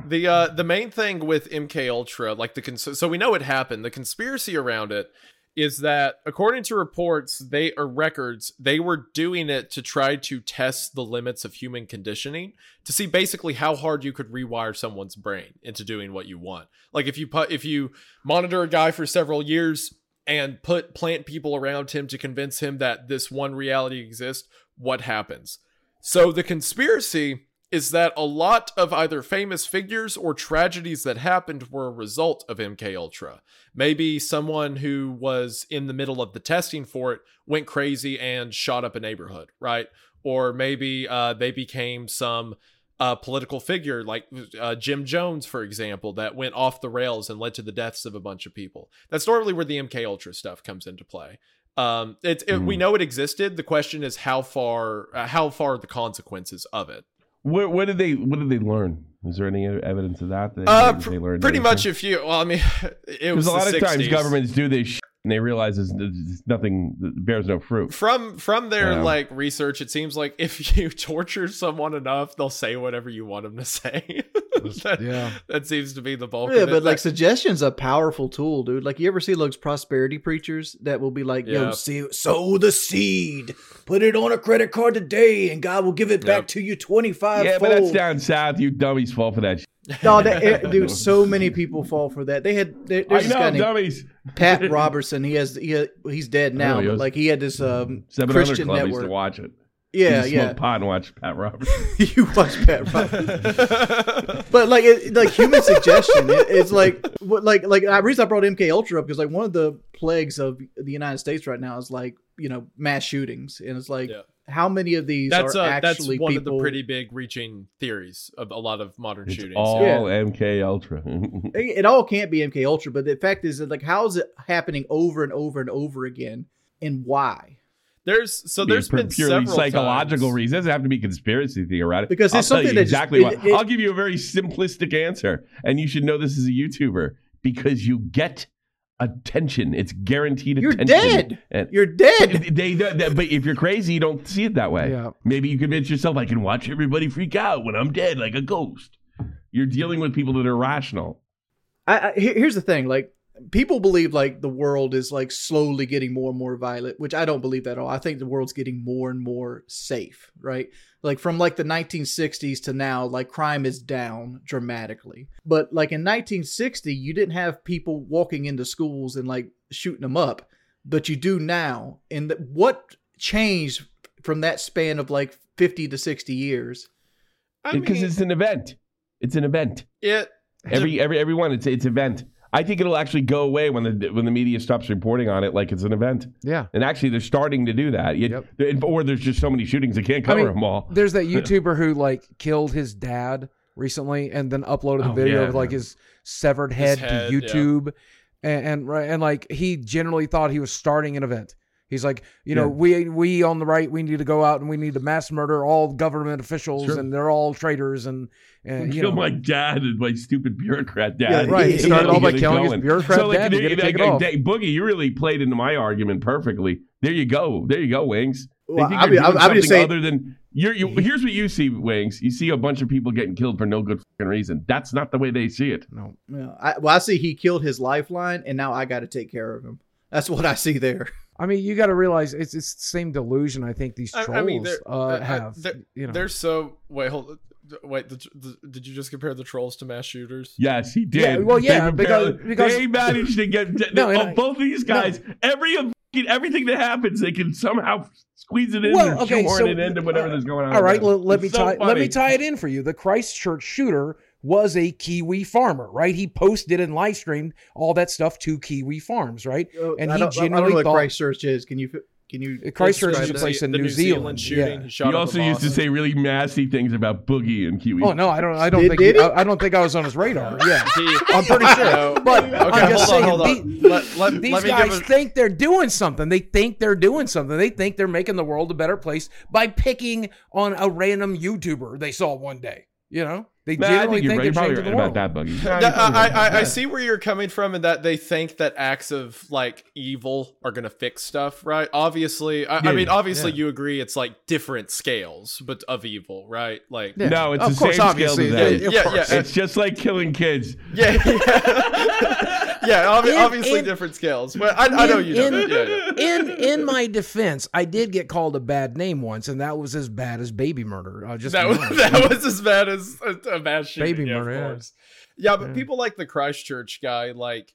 the uh, the main thing with MK Ultra, like the cons- so we know it happened. The conspiracy around it is that according to reports, they or records, they were doing it to try to test the limits of human conditioning to see basically how hard you could rewire someone's brain into doing what you want. Like if you put if you monitor a guy for several years and put plant people around him to convince him that this one reality exists, what happens? So the conspiracy is that a lot of either famous figures or tragedies that happened were a result of MK Ultra. Maybe someone who was in the middle of the testing for it went crazy and shot up a neighborhood, right? Or maybe uh, they became some uh, political figure like uh, Jim Jones, for example, that went off the rails and led to the deaths of a bunch of people. That's normally where the MK Ultra stuff comes into play. Um, it, it, we Mhm. know it existed. The question is how far, uh, how far the consequences of it? What, what did they What did they learn? Is there any evidence of that? that Uh, they pr- learned pretty anything? much. If you, well, I mean, (laughs) it was a lot of times governments do this and they realize it's, it's nothing that bears no fruit. From from their Yeah. like research, it seems like if (laughs) you torture someone enough, they'll say whatever you want them to say. (laughs) that, Yeah. that seems to be the bulk. Yeah, of it. but like That- suggestion's a powerful tool, dude. Like you ever see those prosperity preachers that will be like, Yeah. "Yo, see, sow the seed, put it on a credit card today, and God will give it back Yep. to you twenty five yeah, fold." but that's down south. You dummies fall for that. Shit. (laughs) No, that, eh, dude, (laughs) so many people fall for that. They had there, I there's this guy know, named dummies. Pat (laughs) Robertson. He has he he's dead now, he but like he had this um, Seven Christian Hundred Club used to watch it. Yeah, Used yeah. Smoke pot and watch Pat Robertson. you watch Pat Robertson. but like it, like human suggestion it, it's like what like like the reason i brought mk ultra up because like one of the plagues of the united states right now is like you know mass shootings and it's like Yeah. How many of these that's are uh, that's one people of the pretty big reaching theories of a lot of modern It's shootings. all Yeah. MK Ultra. (laughs) it, it all can't be mk ultra but the fact is that like how is it happening over and over and over again and why There's so Be there's pur- been purely several psychological times- reasons. It doesn't have to be conspiracy theoretic. Because I'll it's tell something you that just- exactly it- what. it- I'll give you a very simplistic answer, and you should know this as a YouTuber because you get attention. It's guaranteed You're attention. dead. And you're dead (laughs) they, they, they- but if you're crazy, you don't see it that way. Yeah. Maybe you convince yourself I can watch everybody freak out when I'm dead like a ghost. You're dealing with people that are rational. I, I here's the thing like people believe like the world is like slowly getting more and more violent which i don't believe that at all. I think the world's getting more and more safe right? Like from like the 1960s to now like crime is down dramatically. But like in 1960 you didn't have people walking into schools and like shooting them up. But you do now. And th- what changed from that span of like 50 to 60 years? I Because mean, it's an event. It's an event. it Every every everyone, it's it's event. I think it'll actually go away when the when the media stops reporting on it like it's an event. Yeah. And actually, they're starting to do that. You- Or there's just so many shootings they can't cover mean, them all. (laughs) There's that YouTuber who like killed his dad recently and then uploaded the Oh, video yeah, of like yeah. his severed head, head, to yeah. YouTube, and, and and like he generally thought he was starting an event. He's like, you know, we we on the right, we need to go out and we need to mass murder all government officials, Sure. and they're all traitors, and and you Kill know, my dad and my stupid bureaucrat dad. Yeah, right. He And started all by get it killing his bureaucrat so, like, dad to there- get like, taken like, Boogie, you really played into my argument perfectly. There you go. There you go, Wings. They Well, think I'll you're doing I'll- I'll be something saying- other than you're, you. Here's what you see, Wings. You see a bunch of people getting killed for no good fucking reason. That's not the way they see it. no, Yeah, I, well, I see he killed his lifeline, and now I got to take care of him. That's what I see there. I mean, you got to realize it's it's the same delusion. I think these trolls I mean, they're- uh, I- I- have. they're- you know, They're so wait, hold wait. The, the, did you just compare the trolls to mass shooters? Yes, he did. Yeah, well, yeah, They because- barely- because- they managed to get (laughs) No, oh, I- both of these guys. Every everything that happens, they can somehow squeeze it in Well, or okay, shoehorn so- it into whatever that's going on. All right, with let, let me so tie let me tie it in for you. The Christchurch shooter was a Kiwi farmer, right? He posted and live streamed all that stuff to Kiwi farms, right? Uh, and I he don't, I don't know what thought- Christchurch is. Can you can you uh, Christchurch is a that? place in the New Zealand. shooting. Yeah. He, shot He also used to say really nasty things about Boogie and Kiwi. Oh no, I don't. I don't Did- think. did he- he? I, I don't think I was on his radar. (laughs) Yeah, He- I'm pretty sure. No. But Okay, I'm just hold saying, on, hold on. the- Let, let, these let guys a, think they're doing something. They think they're doing something. They think they're making the world a better place by picking on a random YouTuber they saw one day. You know, they Man, I think you're, think, right. they're probably right the about world. that, Boogie. That- You're I, I, I see where you're coming from and that they think that acts of like evil are gonna fix stuff, right? Obviously, I, I Yeah, mean, obviously yeah. you agree it's like different scales, but of evil, right? Like, Yeah. No, it's Of the course, same obviously, scale to that. of Yeah, course. yeah. It's just like killing kids. yeah, yeah, (laughs) yeah obvi- In- obviously in- different scales. But I, I know you know. in- that. Yeah, yeah. in in my defense, I did get called a bad name once, and that was as bad as baby murder. Uh, just that was honest. (laughs) that was as bad as a, a mass shooting. Baby yeah, murder, yeah. Yeah, but Yeah. people like the Christchurch guy, like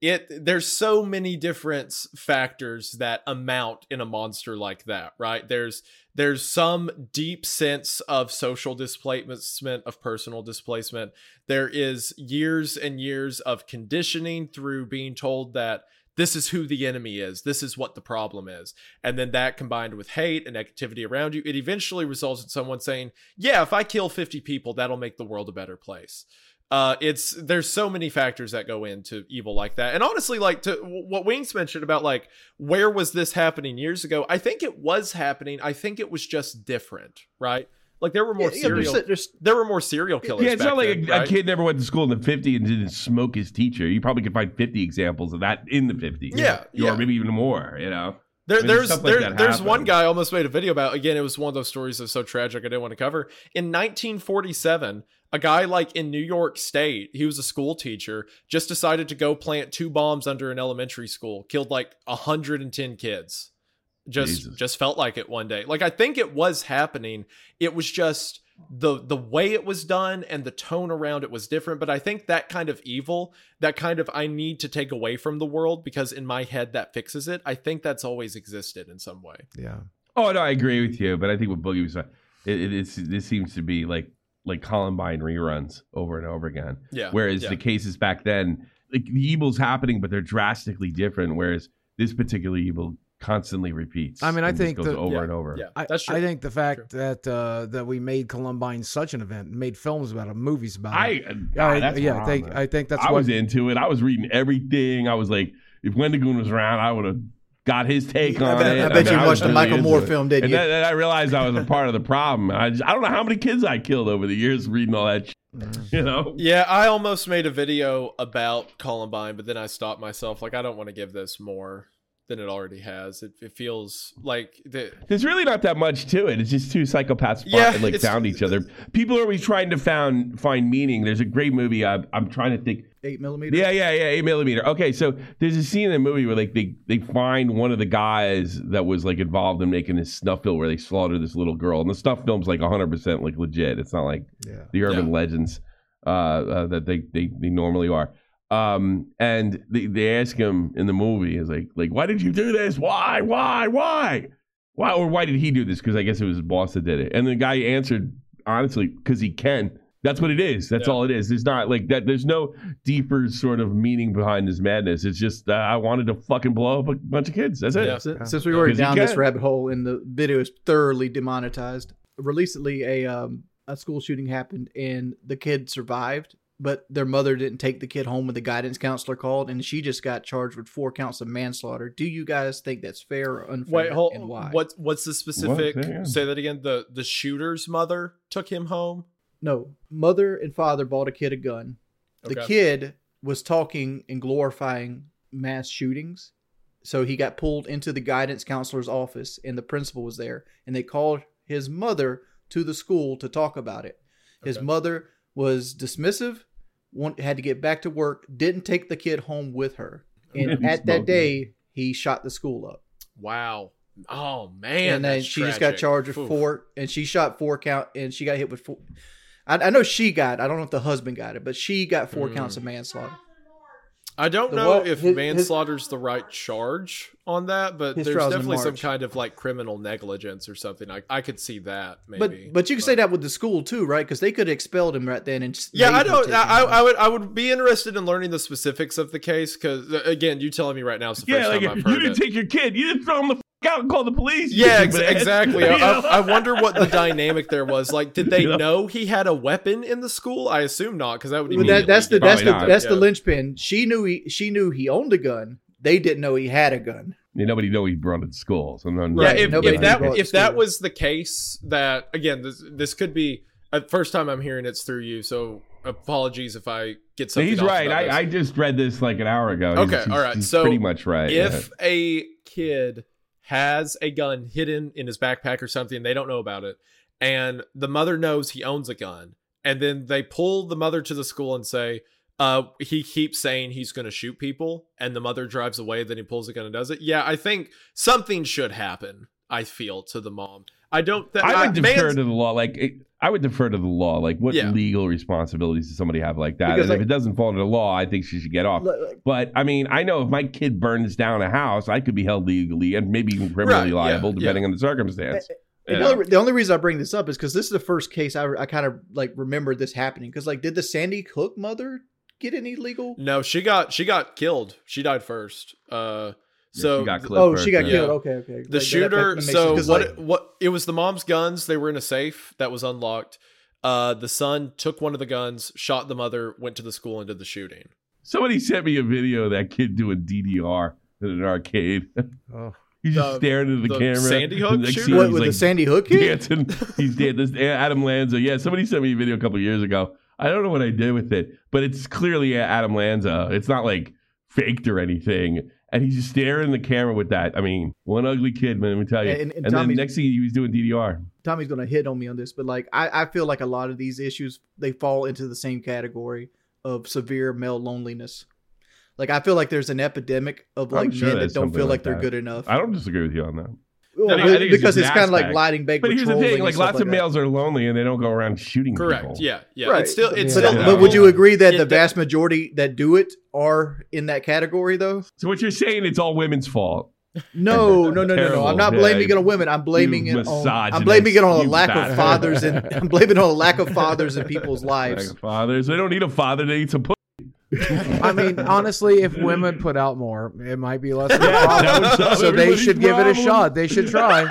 it. There's so many different factors that amount in a monster like that, right? There's there's some deep sense of social displacement, of personal displacement. There is years and years of conditioning through being told that this is who the enemy is. This is what the problem is. And then that combined with hate and negativity around you, it eventually results in someone saying, Yeah, if I kill 50 people, that'll make the world a better place. Uh, it's there's so many factors that go into evil like that, and honestly, like to what Wings mentioned about like where was this happening years ago? I think it was happening. I think it was just different, right? Like there were more Yeah, serial, there's, there's, there were more serial killers. Yeah, it's not like then, a, a kid never went to school in the 50s and didn't smoke his teacher. You probably could find 50 examples of that in the 50s. Yeah, Or yeah. maybe even more, you know? There, I mean, there's like there, there's one guy I almost made a video about. Again, it was one of those stories that's so tragic I didn't want to cover. In 1947, a guy like in New York State, he was a school teacher, just decided to go plant two bombs under an elementary school, killed like 110 kids. Just Jesus. just felt like it one day. Like I think it was happening. It was just the the way it was done and the tone around it was different but i think that kind of evil that kind of i need to take away from the world because in my head that fixes it i think that's always existed in some way yeah. Oh, no, I agree with you. But I think what Boogie was saying, it, it, it's, this seems to be like like Columbine reruns over and over again. yeah Whereas yeah. the cases back then, like the evil's happening, but they're drastically different. Whereas this particular evil constantly repeats. I mean, I and just think goes the- over Yeah, and over. yeah I, that's true I think the fact that uh, that we made Columbine such an event, made films about it, movies about I, it. ah, I, yeah, I think. I think that's I what was into it. I was reading everything. I was like, if Wendigoon was around, I would have got his take I on bet, it. I bet mean, you was watched the really Michael Moore it. film, didn't And you? then, then I realized I was a (laughs) part of the problem. I, just, I don't know how many kids I killed over the years reading all that. Shit, you know, yeah i almost made a video about columbine but then i stopped myself like i don't want to give this more than it already has it, it feels like the there's really not that much to it. It's just two psychopaths Yeah, and like found each other. People are always trying to found find meaning. There's a great movie. I'm, I'm trying to think. Eight millimeter. Yeah, yeah, yeah. Eight millimeter. Okay, so there's a scene in the movie where like they they find one of the guys that was like involved in making this snuff film where they slaughter this little girl, and the snuff film's like 100 percent like legit. It's not like yeah. the urban Yeah. legends uh, uh, that they, they they normally are. Um, and they, they ask him in the movie, is like like why did you do this? Why? Why? Why? Why? Or why did he do this? Because I guess it was his boss that did it. And the guy answered honestly because he can. That's what it is. That's Yeah. all it is. It's not like that. There's no deeper sort of meaning behind this madness. It's just uh, I wanted to fucking blow up a bunch of kids. That's it. Yeah. Since, since we were already Because down this rabbit hole and the video is thoroughly demonetized, recently a um, a school shooting happened and the kid survived, but their mother didn't take the kid home when the guidance counselor called, and she just got charged with four counts of manslaughter. Do you guys think that's fair or unfair? Wait, hold. and why? What? What's the specific? Say. Say that again. The the shooter's mother took him home. No, mother and father bought a kid a gun. The Okay. kid was talking and glorifying mass shootings. So he got pulled into the guidance counselor's office, and the principal was there. And they called his mother to the school to talk about it. His Okay. mother was dismissive, want, had to get back to work, didn't take the kid home with her. And at that day, he shot the school up. Wow. Oh man. and then she just got charged with Oof. four, and she shot four count, and she got hit with four. I, I know she got. I don't know if the husband got it, but she got four Mm. counts of manslaughter. I don't The know what- if his- his- the right charge on that, but there's definitely some kind of like criminal negligence or something. I I could see that maybe. But but you can say that with the school too, right? Because they could have expelled him right then. And s- Yeah, I him don't. I, I. I would. I would be interested in learning the specifics of the case because again, you telling me right now is the Yeah, first like time I've you heard didn't it. take your kid. You didn't throw him the f- (laughs) out and call the police. yeah, ex- exactly. I. (laughs) I, I wonder what the dynamic there was. Like, did they Yeah. know he had a weapon in the school? I assume not, because that would But immediately that, that's the get that's the Probably not. that's the linchpin. She knew he she knew he owned a gun. They didn't know he had a gun. Yeah, nobody know he brought it to school. So no, Yeah, if, if that if that was the case, that again, this this could be uh, first time I'm hearing it's through you. So apologies if I get something. he's off right. about this. I, I just read this like an hour ago. Okay, He's- all right. he's So pretty much right. if (laughs) a kid has a gun hidden in his backpack or something, they don't know about it, and the mother knows he owns a gun, and then they pull the mother to the school and say, uh, he keeps saying he's going to shoot people, and the mother drives away. Then he pulls the gun and does it. Yeah, I think something should happen. I feel to the mom. I don't. Th- I would I- defer to the law. Like it, I would defer to the law. Like what Yeah. legal responsibilities does somebody have like that? Because, and like- if it doesn't fall under the law, I think she should get off. Like, But I mean, I know if my kid burns down a house, I could be held legally and maybe even criminally Right, liable, yeah. depending on the circumstance. And Yeah. the, only, the only reason I bring this up is because this is the first case I, I kind of like remembered this happening. Because like, did the Sandy Hook mother get any legal? No, she got she got killed. She died first. Uh, Yeah, so she got clipped Oh, first, she got yeah. killed. Okay, okay. the Like, that- shooter that makes so sense, 'cause, what like, it, what it was the mom's guns they were in a safe that was unlocked uh the son took one of the guns shot the mother went to the school and did the shooting Somebody sent me a video of that kid doing DDR in an arcade. Oh. He's just The- staring into the, the camera. Sandy Hook (laughs) The shooter? what he's with the Sandy Hook kid? dancing. He's dead. This Adam Lanza. Yeah, somebody sent me a video a couple years ago. I don't know what I did with it, but it's clearly Adam Lanza. It's not like faked or anything. And he's just staring the camera with that. I mean, one ugly kid, man. Let me tell you. And- And, and then next thing he was doing DDR. Tommy's gonna hit on me on this, but like I, I feel like a lot of these issues they fall into the same category of severe male loneliness. Like I feel like there's an epidemic of like sure men that don't feel like like they're that. good enough. I don't disagree with you on that. Well, I think- I think it's because just it's kind of like lighting bag But here's the thing: like lots like of that. males are lonely and they don't go around shooting correct people. yeah yeah Right. it's still it's But, still Yeah. but would you agree that It the vast majority that do it are in that category though? So what you're saying? It's all women's fault. No, (laughs) no, no, no, no. I'm not Yeah, blaming it on women. I'm blaming it on. I'm blaming it on a lack of fathers and (laughs) I'm blaming it on a lack of fathers in people's lives. Like fathers, they don't need a father. They need some. Pussy. I mean, honestly, if women put out more, it might be less of a problem. that so they everybody's should give it a shot. They should try. (laughs)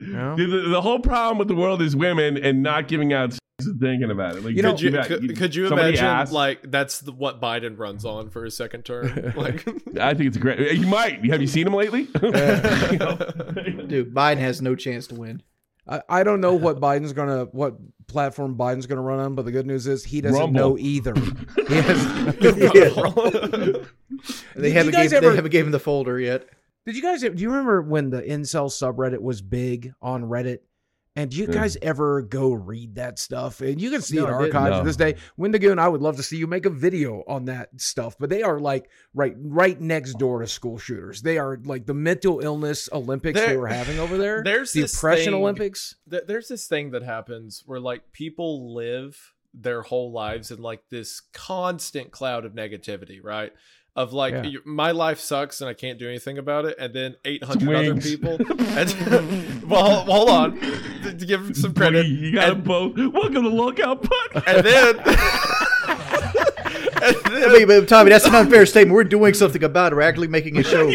know? The, the- the whole problem with the world is women and not giving out sex and thinking about it. Like, You know- could you, got- could, could you imagine asked- like that's the, what Biden runs on for his second term? (laughs) Like, I think it's a great. Uh, you might. Have you seen him lately? (laughs) You know? Dude, Biden has no chance to win. I, I don't know what Biden's gonna, what platform Biden's gonna run on, but the good news is he doesn't Rumble. know either. (laughs) He has, (laughs) (laughs) They haven't guys gave, ever- they haven't given the folder yet. Did you guys? Do you remember when the incel subreddit was big on Reddit? And do you Yeah. guys ever go read that stuff? And you can see No, it archived No. to this day. Wendigoon, I would love to see you make a video on that stuff. But they are like right, right next door to school shooters. They are like the mental illness Olympics they were having over there. (laughs) there's the this oppression thing- Olympics. Th- there's this thing that happens where like people live their whole lives in like this constant cloud of negativity right of like Yeah. my life sucks and I can't do anything about it, and then 800 other people. (laughs) And (laughs) well, hold on, to, to give some credit. Boogie, you got them and, both. Welcome to Lolcow Podcast. and then. (laughs) and then I mean, but Tommy, that's an unfair statement. We're doing something about it. We're actually making a show.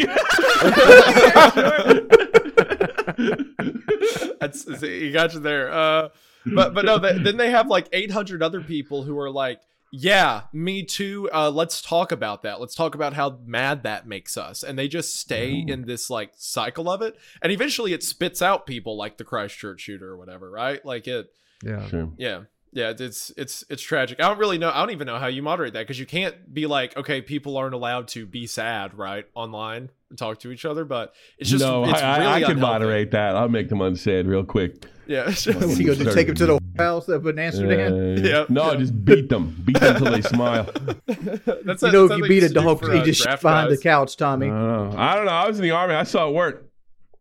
That's he got you there. Uh, but but no, they, then they have like 800 other people who are like, yeah, me too. Uh, let's talk about that. Let's talk about how mad that makes us. And they just stay in this like cycle of it, and eventually it spits out people like the Christchurch shooter or whatever, right? Like it, Yeah. Sure. yeah. Yeah, it's it's it's tragic. I don't really know. I don't even know how you moderate that because you can't be like, okay, people aren't allowed to be sad, right, online and talk to each other. But it's just no, it's I, I- really I can unhealthy. moderate that. I'll make them unsad real quick. Yeah, it's (laughs) What, just- you go to take him to the house up in Amsterdam? Uh, Yeah. No, just beat them. Beat them till they smile. (laughs) That's You a- know, that's if you beat a to do dog, for, he uh, just shit draft behind the guys. couch, I Tommy. don't know. I don't know. I was in the army. I saw it work.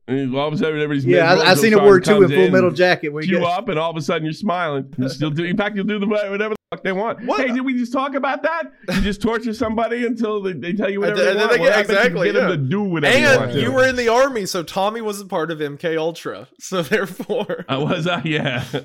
And all of a sudden, everybody's yeah, I, I seen it work too in Full Metal Jacket. Where you You up, and all of a sudden you're smiling. You still do. In fact, you'll do the whatever the fuck they want. What? Hey, did we just talk about that? You just torture somebody until they, they tell you whatever then- they and want. then they Well, get- I you exactly, Get them to do whatever you want And to. you were in the army, so Tommy was a part of MK Ultra. (laughs) So therefore, I was. Uh, yeah. so,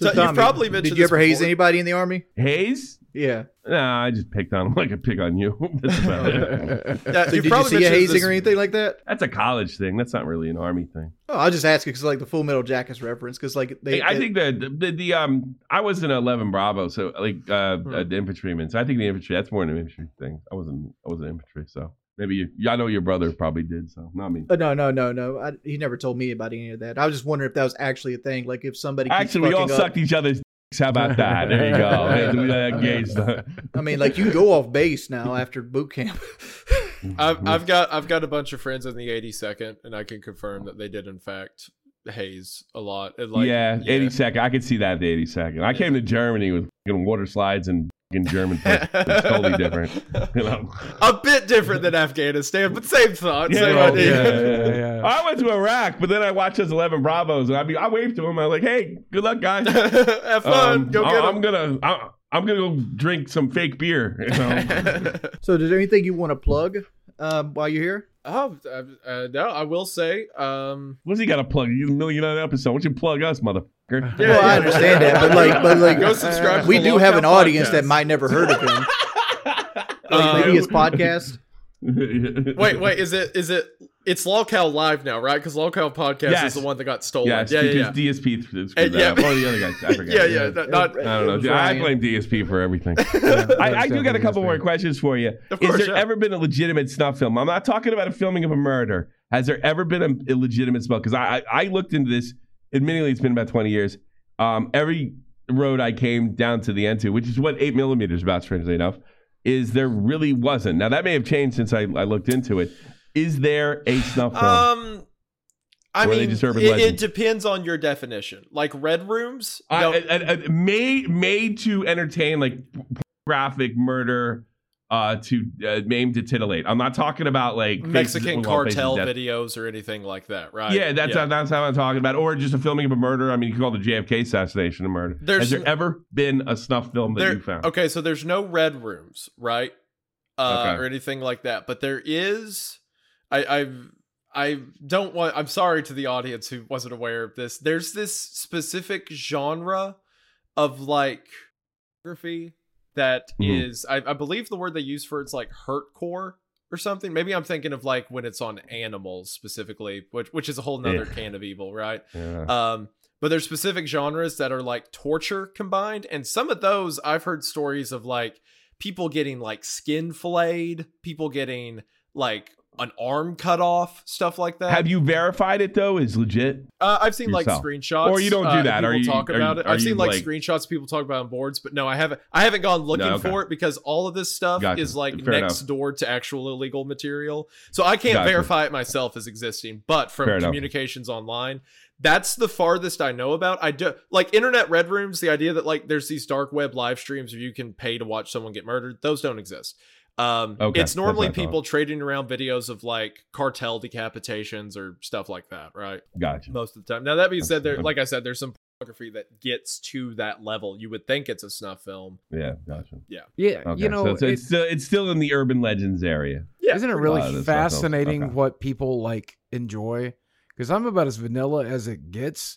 you've Tommy, probably mentioned Did you this ever haze anybody in the army? Hayes. Yeah. Nah, I just picked on him (laughs) like I pick on you. (laughs) That's about it. (laughs) yeah, So you've did you probably see a hazing this- or anything like that? That's a college thing. That's not really an army thing. Oh, I'll just ask you because like the Full Metal Jackets reference because like they. Hey, I they- think the, the the um I was in eleven Bravo, so like uh, Hmm. uh the infantryman. So I think the infantry that's more an infantry thing. I wasn't I wasn't infantry, so maybe you. Yeah, I know your brother probably did, so not me. Uh, no, no, no, no. I, he never told me about any of that. I was just wondering if that was actually a thing. Like if somebody keeps Actually, we all fucking up- sucked each other's. Dicks. How about that? There you go. (laughs) Hey, we. I mean, like you go off base now after boot camp. (laughs) I've, I've got I've got a bunch of friends in the 82nd, and I can confirm that they did in fact haze a lot. Like, yeah, eighty second. I could see that. The eighty second. I came to Germany with water slides and fucking German. folks. It's totally different. You know. a bit different than Afghanistan, but same thought, Yeah, same well, idea. (laughs) yeah, yeah, yeah. I went to Iraq, but then I watched those eleven Bravos, and I be I waved to him. I was like, "Hey, good luck, guys." (laughs) Have fun. Um, Go I- get I'm gonna I, I'm gonna go drink some fake beer. You know? (laughs) so, is there anything you want to plug um, while you're here? oh, uh, uh, no, I will say, um, What's he got to plug? You a million dollar episode. Why don't you plug us, motherfucker? Yeah, (laughs) well, I understand that, but like, but like, Go subscribe we do have Cow an audience Podcast. that might never heard of him. Like, Uh, maybe his podcast. (laughs) wait, wait, is it is it? It's Lolcow Live now, right? Because Lolcow Podcast Yes. is the one that got stolen. Yes, yeah, yeah, because yeah. DSP screwed that yeah. up. Or the other guys. I (laughs) forget. yeah, yeah, not- not- I don't know. I blame DSP for everything. Yeah, I, I do got a definitely couple more questions for you. Of course, Is there yeah. ever been a legitimate snuff film? I'm not talking about a filming of a murder. Has there ever been a illegitimate snuff? Because I, I I looked into this. Admittedly, it's been about 20 years. Um, every road I came down to the end to, which is what eight millimeters about, strangely enough, is there really wasn't. Now that may have changed since I, I looked into it. Is there a snuff film? Um, I Or are they mean, it, it depends on your definition. Like red rooms, no, I- I- I- made made to entertain like graphic murder uh to uh, maim to titillate i'm not talking about like Mexican faces- well, faces cartel videos or anything like that, right? yeah that's that's how i'm talking about or just a filming of a murder i mean you can call the jfk assassination a murder There's has there ever been a snuff film that There- you found Okay, so there's no red rooms, right? Uh, Okay. or anything like that, but there is. I I I don't want. I'm sorry to the audience who wasn't aware of this. There's this specific genre of like that is. Mhm. I, I believe the word they use for it's like hurtcore or something. Maybe I'm thinking of like when it's on animals specifically, which which is a whole nother Yeah. can of evil, right? yeah. Um, but there's specific genres that are like torture combined, and some of those I've heard stories of like people getting like skin filleted, people getting like an arm cut off, stuff like that. have you verified it though is legit Uh, I've seen yourself? like screenshots, Or you don't do uh, that. Are you- talk about you- it. I've seen like, like- screenshots. People talk about on boards, but no, I haven't. I haven't gone looking No, okay. for it because all of this stuff Gotcha. is like Fair next enough. door to actual illegal material. So I can't Gotcha. verify it myself as existing. But from Fair enough. communications online, that's the farthest I know about. I do like internet red rooms. The idea that like there's these dark web live streams where you can pay to watch someone get murdered. Those don't exist. Um, Okay, it's normally what I thought. people trading around videos of like cartel decapitations or stuff like that, right? gotcha most of the time. Now that being said, there, like I said, there's some pornography that gets to that level. You would think it's a snuff film. Yeah, gotcha. Yeah, Okay, you know, so, so it- it's still it's still in the urban legends area. Yeah, isn't it really that's- that's- fascinating okay. what people like enjoy? Because I'm about as vanilla as it gets.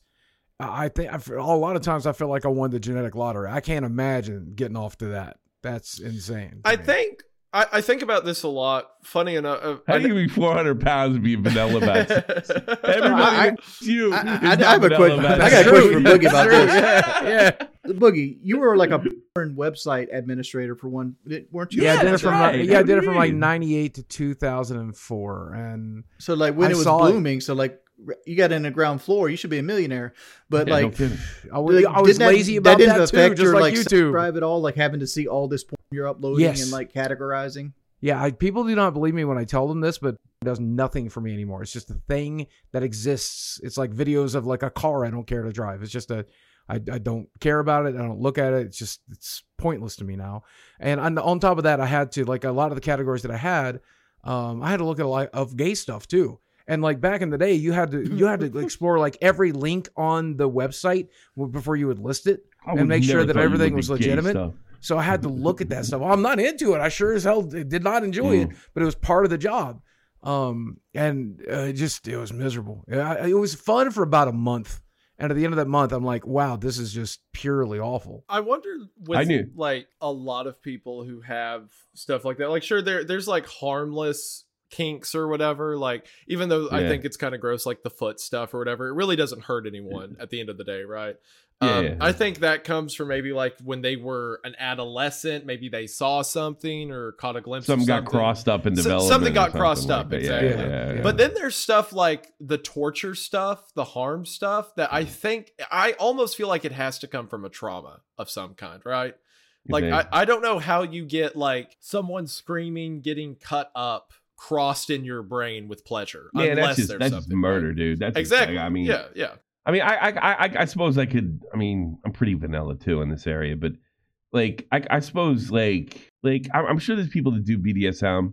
I I think I feel- a lot of times I feel like I won the genetic lottery. I can't imagine getting off to that. That's insane. I me. think I, I think about this a lot. Funny enough, uh, How I do you be 400 pounds and be vanilla best? (laughs) Everybody I- thinks you. I- is I- I have a quick- vanilla I got a question for Boogie about this. Yeah, yeah. Boogie, you were like a porn website administrator for one, weren't you? Yeah, I did it from right. like, yeah, I did it from like '98 to 2004, and So like when I it was saw it. blooming, so like you got in the ground floor, you should be a millionaire. But Yeah, like, kidding. I was, like, I was lazy that, about that that, didn't too, affect just your like like YouTube. at all, like having to see all this porn you're uploading Yes. and like categorizing. Yeah, I, people do not believe me when I tell them this, but it does nothing for me anymore. It's just a thing that exists. It's like videos of like a car I don't care to drive. It's just a I, I don't care about it. I don't look at it. It's just it's pointless to me now. And on, on top of that, I had to like a lot of the categories that I had, um, I had to look at a lot of gay stuff too. And like back in the day, you had to you had to (laughs) explore like every link on the website before you would list it. I and make sure that everything was legitimate. stuff. So I had to look at that stuff. Well, I'm not into it. I sure as hell did not enjoy it, but it was part of the job. Um, and uh, it just it was miserable. I- It was fun for about a month, and at the end of that month, I'm like, wow, this is just purely awful. I wonder with I knew. like a lot of people who have stuff like that. Like sure there there's like harmless kinks or whatever. Like even though I think it's kind of gross like the foot stuff or whatever, it really doesn't hurt anyone at the end of the day, right? Yeah, um, yeah. I think that comes from maybe like when they were an adolescent, maybe they saw something or caught a glimpse Something of got crossed up in development. something got crossed like up, that. exactly. Yeah, yeah, yeah. But then there's stuff like the torture stuff, the harm stuff that I think I almost feel like it has to come from a trauma of some kind, right? Like? I, I don't know how you get like someone screaming, getting cut up, crossed in your brain with pleasure. yeah, unless that's just there's that's just something, murder, right? dude. That's just, Exactly. like, I mean, yeah, yeah. I mean, I, I, I, I suppose I could. I mean, I'm pretty vanilla too in this area, but like, I, I suppose like, like I'm sure there's people that do BDSM,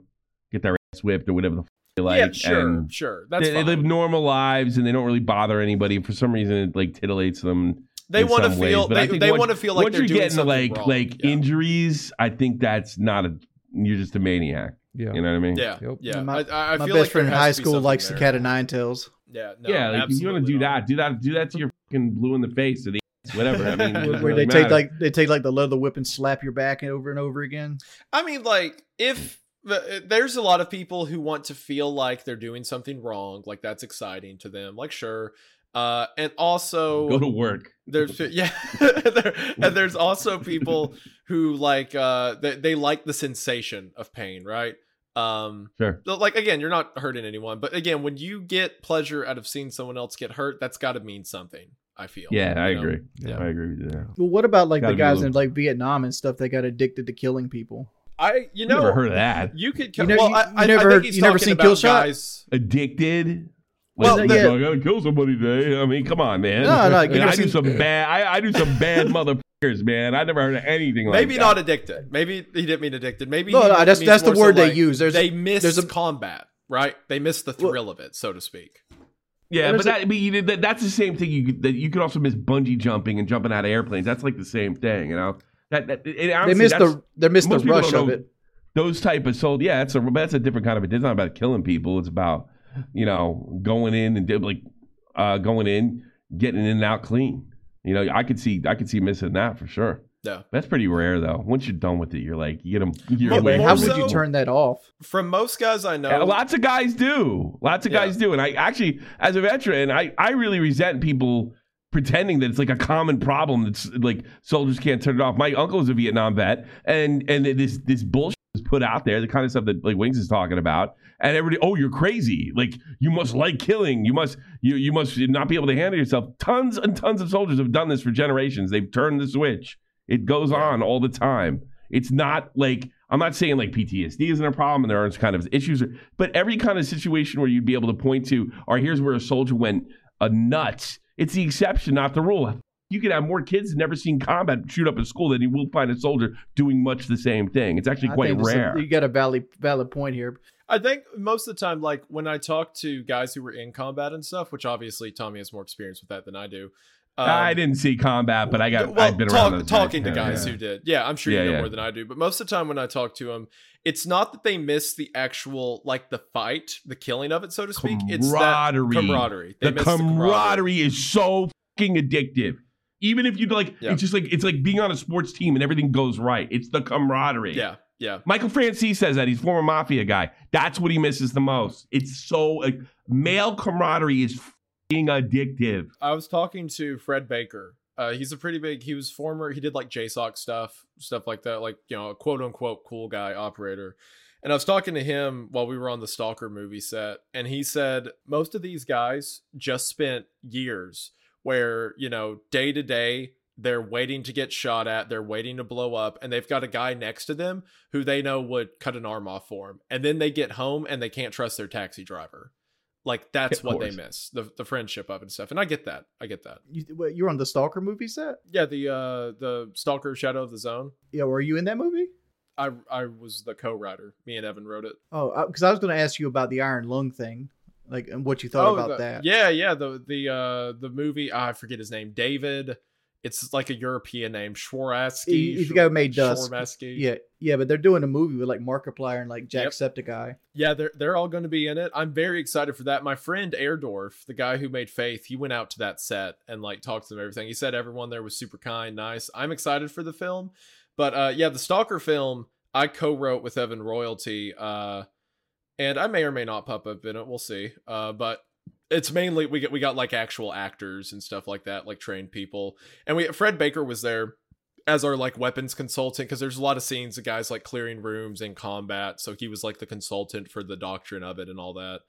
get their ass whipped or whatever the f- they like, yeah, sure, sure. That's they, they live normal lives and they don't really bother anybody. For some reason, it like titillates them. they want to ways. feel But they, they want to feel like Once they're you're getting like wrong. like yeah. injuries, I think that's not a. You're just a maniac. Yeah. You know what I mean? yeah, Yep. yeah. My- I, I I My feel best like friend in high school something likes the cat of nine tails. Yeah, no, yeah, like you want to do not. that, do that, do that to your fucking blue in the face or the whatever. I mean, (laughs) Where, really they take like they take like the leather whip and slap your back over and over again. I mean, like, if there's a lot of people who want to feel like they're doing something wrong, like that's exciting to them, like, sure. Uh, and also, go to work. there's yeah, (laughs) there, and there's also people who like uh they, they like the sensation of pain, right? Um, Sure. like again, you're not hurting anyone, but again, when you get pleasure out of seeing someone else get hurt, that's got to mean something. I feel. Yeah, I know? agree. Yeah. I agree with you there. Well, what about like Gotta the guys little- in like Vietnam and stuff? that got addicted to killing people. I you know Never heard of that. you could You kill. know- well, you- I, you I, I never think heard- he's you never seen about Kill Shot? guys. Addicted. Well, Like, yeah. I gotta kill somebody today. I mean, come on, man. No, no, I, mean, never I do some bad. I, I do some bad (laughs) motherfuckers, man. I never heard of anything like that. Maybe that. not addicted. Maybe he didn't mean addicted. Maybe No, he no, that's that's the more so word they like use. There's they miss there's a- combat, right? They miss the Well- thrill of it, so to speak. Yeah, but that, but you, that that's the same thing. You could, that you could also miss bungee jumping and jumping out of airplanes. That's like the same thing, you know. That, that it, they honestly, missed that's- the they missed the rush of it. those type of sold. Yeah, that's a that's a different kind of. It's not about killing people. It's about you know going in and do- like uh, going in, getting in and out clean. You know, I could see I could see missing that for sure. Yeah. That's pretty rare though. Once you're done with it, you're like you get them. You're Well, Wait, how would you turn that off? From most guys I know, Yeah, lots of guys do. Lots of Yeah. guys do. And I actually, as a veteran, I, I really resent people pretending that it's like a common problem that's like soldiers can't turn it off. My uncle is a Vietnam vet, and and this this bullshit is put out there, the kind of stuff that like Wings is talking about, and everybody, oh, you're crazy. Like you must like killing. You must you you must not be able to handle yourself. Tons and tons of soldiers have done this for generations. They've turned the switch. It goes on all the time. It's not like I'm not saying like PTSD isn't a problem and there aren't kind of issues, but every kind of situation where you'd be able to point to, or here's where a soldier went a nuts. It's the exception, not the rule. You could have more kids never seen combat shoot up a school than you will find a soldier doing much the same thing. It's actually I quite think this is- rare. you got a valid valid point here. I think most of the time, like when I talk to guys who were in combat and stuff, which obviously Tommy has more experience with that than I do. Um, I didn't see combat, but I got. well, I've been talk- around talking guys. to guys yeah. who did. Yeah, I'm sure Yeah, you know yeah. more than I do. But most of the time when I talk to them, it's not that they miss the actual like the fight, the killing of it, so to speak. It's that Camaraderie. camaraderie. They the miss camaraderie is so fucking addictive. Even if you like, it's just like it's like being on a sports team and everything goes right. It's the camaraderie. Yeah, yeah. Michael Francis says that he's former mafia guy. That's what he misses the most. It's so like male camaraderie is fucking addictive. I was talking to Fred Baker. Uh, he's a pretty big. He was former. He did like JSOC stuff, stuff like that. Like you know, a quote unquote cool guy operator. And I was talking to him while we were on the Stalker movie set, and he said most of these guys just spent years where you know day to day they're waiting to get shot at, they're waiting to blow up, and they've got a guy next to them who they know would cut an arm off for them, and then they get home and they can't trust their taxi driver. Like that's what they miss the the friendship of and stuff, and I get that. I get that. You, were on the Stalker movie set? Yeah, the uh the Stalker Shadow of the Zone. Yeah, were you in that movie? I I was the co-writer. Me and Evan wrote it. Oh, because I was going to ask you about the Iron Lung thing, like, and what you thought about Oh, the- that. Yeah, yeah. The the uh the movie. ah, I forget his name. David. It's like a European name. He's the guy who made. Szymanski. yeah, yeah. But they're doing a movie with like Markiplier and like Yep. Jacksepticeye. Yeah, they're they're all going to be in it. I'm very excited for that. My friend Airdorf, the guy who made Faith, he went out to that set and like talked to them everything. He said everyone there was super kind, nice. I'm excited for the film. But uh yeah, the Stalker film I co-wrote with Evan Royalty uh and I may or may not pop up in it. We'll see. Uh but it's mainly we get we got like actual actors and stuff like that, like trained people. And we Fred Baker was there as our like weapons consultant because there's a lot of scenes of guys like clearing rooms in combat so he was like the consultant for the doctrine of it and all that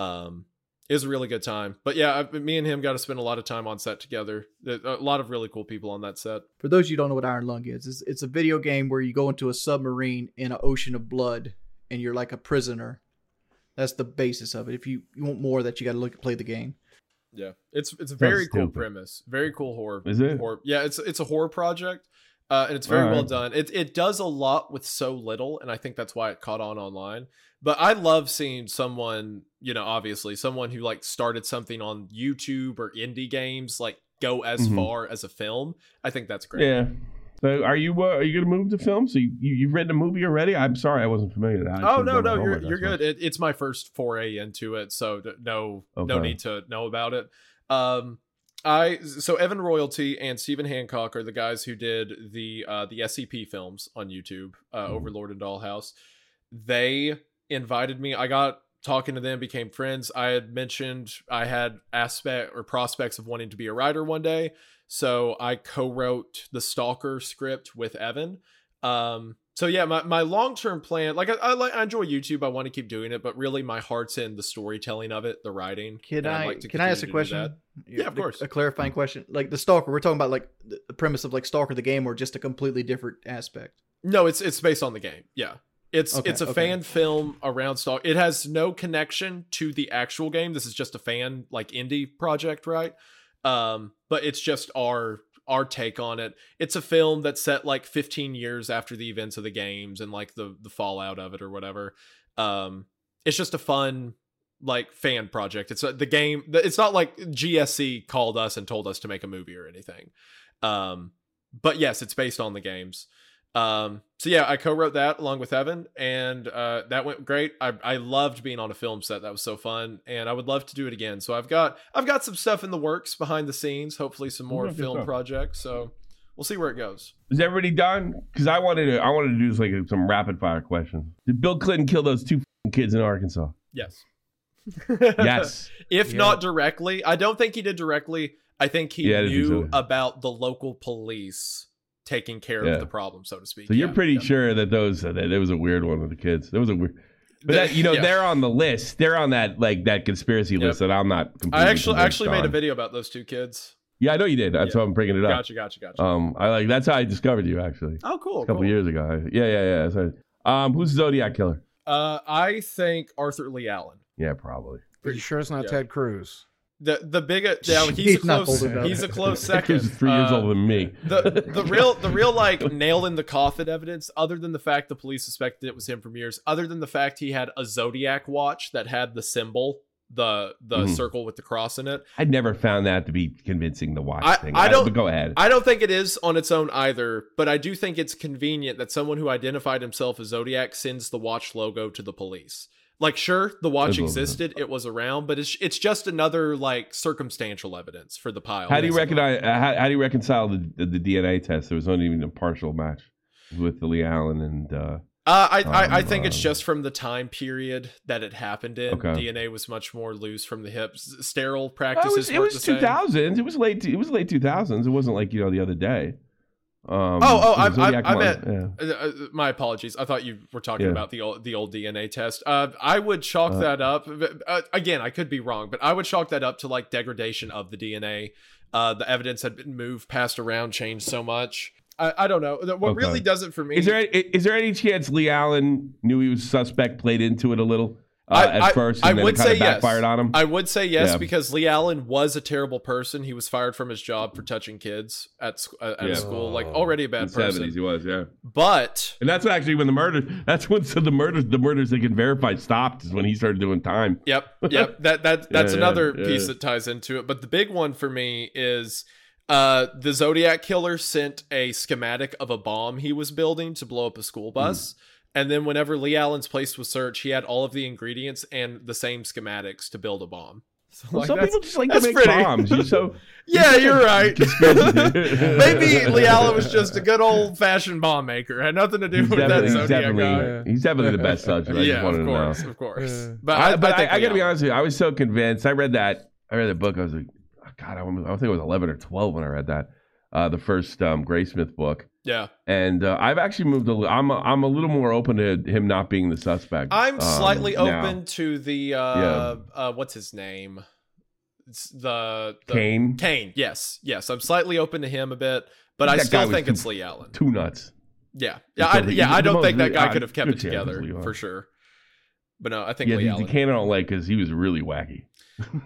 um it was a really good time but yeah I, me and him got to spend a lot of time on set together a lot of really cool people on that set For those you who don't know what Iron Lung is, it's, it's a video game where you go into a submarine in an ocean of blood and you're like a prisoner. That's the basis of it. If you, you want more of that, you got to look play the game. yeah it's it's a very cool stupid. premise very cool horror Is it? horror yeah it's it's a horror project uh, and it's very well done. It it does a lot with so little, and I think that's why it caught on online. But I love seeing someone, you know, obviously someone who like started something on YouTube or indie games, like go as Mhm. far as a film. I think that's great. Yeah. So are you uh, are you gonna move to film? So you, you you've written a movie already? I'm sorry, I wasn't familiar. I Oh no, no, you're you're good. It, it's my first foray into it, so no no need to know about it. Um, I so Evan Royalty and Stephen Hancock are the guys who did the uh the SCP films on YouTube, uh, Mhm. Overlord and Dollhouse. They invited me. I got talking to them, became friends. I had mentioned I had aspect or prospects of wanting to be a writer one day, so I co-wrote the Stalker script with Evan. Um, so yeah, my, my long term plan, like I, I like I enjoy YouTube, I want to keep doing it, but really my heart's in the storytelling of it, the writing. Can I'd like to can I ask a continue to do question? Yeah, of course. A clarifying question. Like the Stalker, we're talking about like the the premise of like Stalker the game, or just a completely different aspect. No, it's it's based on the game. Yeah. It's Okay, it's a okay. fan film around Stalker. It has no connection to the actual game. This is just a fan like indie project, right? Um, but it's just our our take on it. It's a film that's set like 15 years after the events of the games and like the the fallout of it or whatever. Um, it's just a fun like fan project. It's a, the game. It's not like GSC called us and told us to make a movie or anything. Um, but yes, it's based on the games. Um, so yeah, I co-wrote that along with Evan, and uh, that went great. I I loved being on a film set. That was so fun, and I would love to do it again. So I've got I've got some stuff in the works behind the scenes. Hopefully, some more Okay, film stuff. projects. So we'll see where it goes. Is everybody done? Because I wanted to I wanted to do like some rapid fire questions. Did Bill Clinton kill those two kids in Arkansas? Yes. (laughs) Yes. if Yeah. not directly, I don't think he did directly. I think he Yeah, I didn't think knew so. about the local police taking care Yeah. of the problem, so to speak. so you're Yeah, pretty yeah. sure that those that there was a weird one with the kids. There was a weird. But that, you know yeah. they're on the list. They're on that like that conspiracy Yep. list that I'm not. Completely I actually convinced actually made a video about those two kids. Yeah, I know you did. That's Yeah. why I'm bringing it up. Gotcha, gotcha, gotcha. Um, I like that's how I discovered you actually oh, cool. a couple cool. years ago. Yeah, yeah, yeah. So, um, who's the Zodiac killer? Uh, I think Arthur Lee Allen. Yeah, probably. Pretty sure it's not Yeah. Ted Cruz? The the big yeah, he's, He's a not close old he's a close (laughs) That kid's second. three years Uh, older than me. the the (laughs) real the real like nail in the coffin evidence, other than the fact the police suspected it was him from years, other than the fact he had a zodiac watch that had the symbol the the Mhm. circle with the cross in it. I never found that to be convincing the watch I- thing. I don't- But go ahead. I don't think it is on its own either, but I do think it's convenient that someone who identified himself as Zodiac sends the watch logo to the police. Like, sure, the watch That's a little bit. existed, it was around, but it's it's just another like circumstantial evidence for the pile. how do you recognize? Uh, how, how do you reconcile the, the, the DNA test? There was only even a partial match with the Lee Allen and. uh Uh, I, I I Um, think it's uh, just from the time period that it happened in. Okay. DNA was much more loose from the hips. Sterile Oh, it practices. was, it was the same. two thousands. It was late. It was late two thousands. It wasn't like you know the other day. Um, Oh, oh, I- I- I meant- yeah. Uh, uh, my apologies. I thought you were talking Yeah. about the old the old DNA test. Uh, I would chalk Uh. that up. Uh, again, I could be wrong, but I would chalk that up to like degradation of the DNA. Uh, the evidence had been moved, passed around, changed so much. I, I don't know. What Okay. really does it for me? Is there any, there any chance Lee Allen knew he was suspect, played into it a little uh, I- at I- first, I then would say yes. backfired on him? I would say yes Yeah. because Lee Allen was a terrible person. He was fired from his job for touching kids at uh, at Yeah. school, like already a bad the person. 70s, he was, yeah. But And that's actually when the murder. That's when so the murders, the murders they can verify stopped is when he started doing time. Yep, yep. (laughs) That that that's Yeah, another piece that ties into it. But the big one for me is uh the Zodiac killer sent a schematic of a bomb he was building to blow up a school bus. And then whenever Lee Allen's place was searched, he had all of the ingredients and the same schematics to build a bomb. (laughs) So, Well, like, some people just like to make pretty- bombs. You're (laughs) so yeah, you're right. (laughs) Maybe Lee Allen was just a good old fashioned bomb maker. Had nothing to do he's with that he's Zodiac definitely, guy. He's definitely the best subject. I yeah, of to course, of course. But I, I, but I, I, I, gotta be honest with you. I was so convinced. I read that. I read the book. I was like, oh, God, I, I think it was eleven or twelve when I read that. Uh, the first um, Graysmith book, Yeah, and uh, I've actually moved. A, li- I'm a, I'm a little more open to him not being the suspect. I'm um, slightly now. open to the uh, Yeah. uh what's his name? It's the, the Kane, Kane. Yes, yes. I'm slightly open to him a bit, but That I still think too- it's Lee Allen. two nuts. Yeah, yeah, I, yeah. I don't most think that guy could have kept it together it's Lee Allen. for sure. But no, I think Yeah, Lee the, Allen. the Kane I don't like because he was really wacky.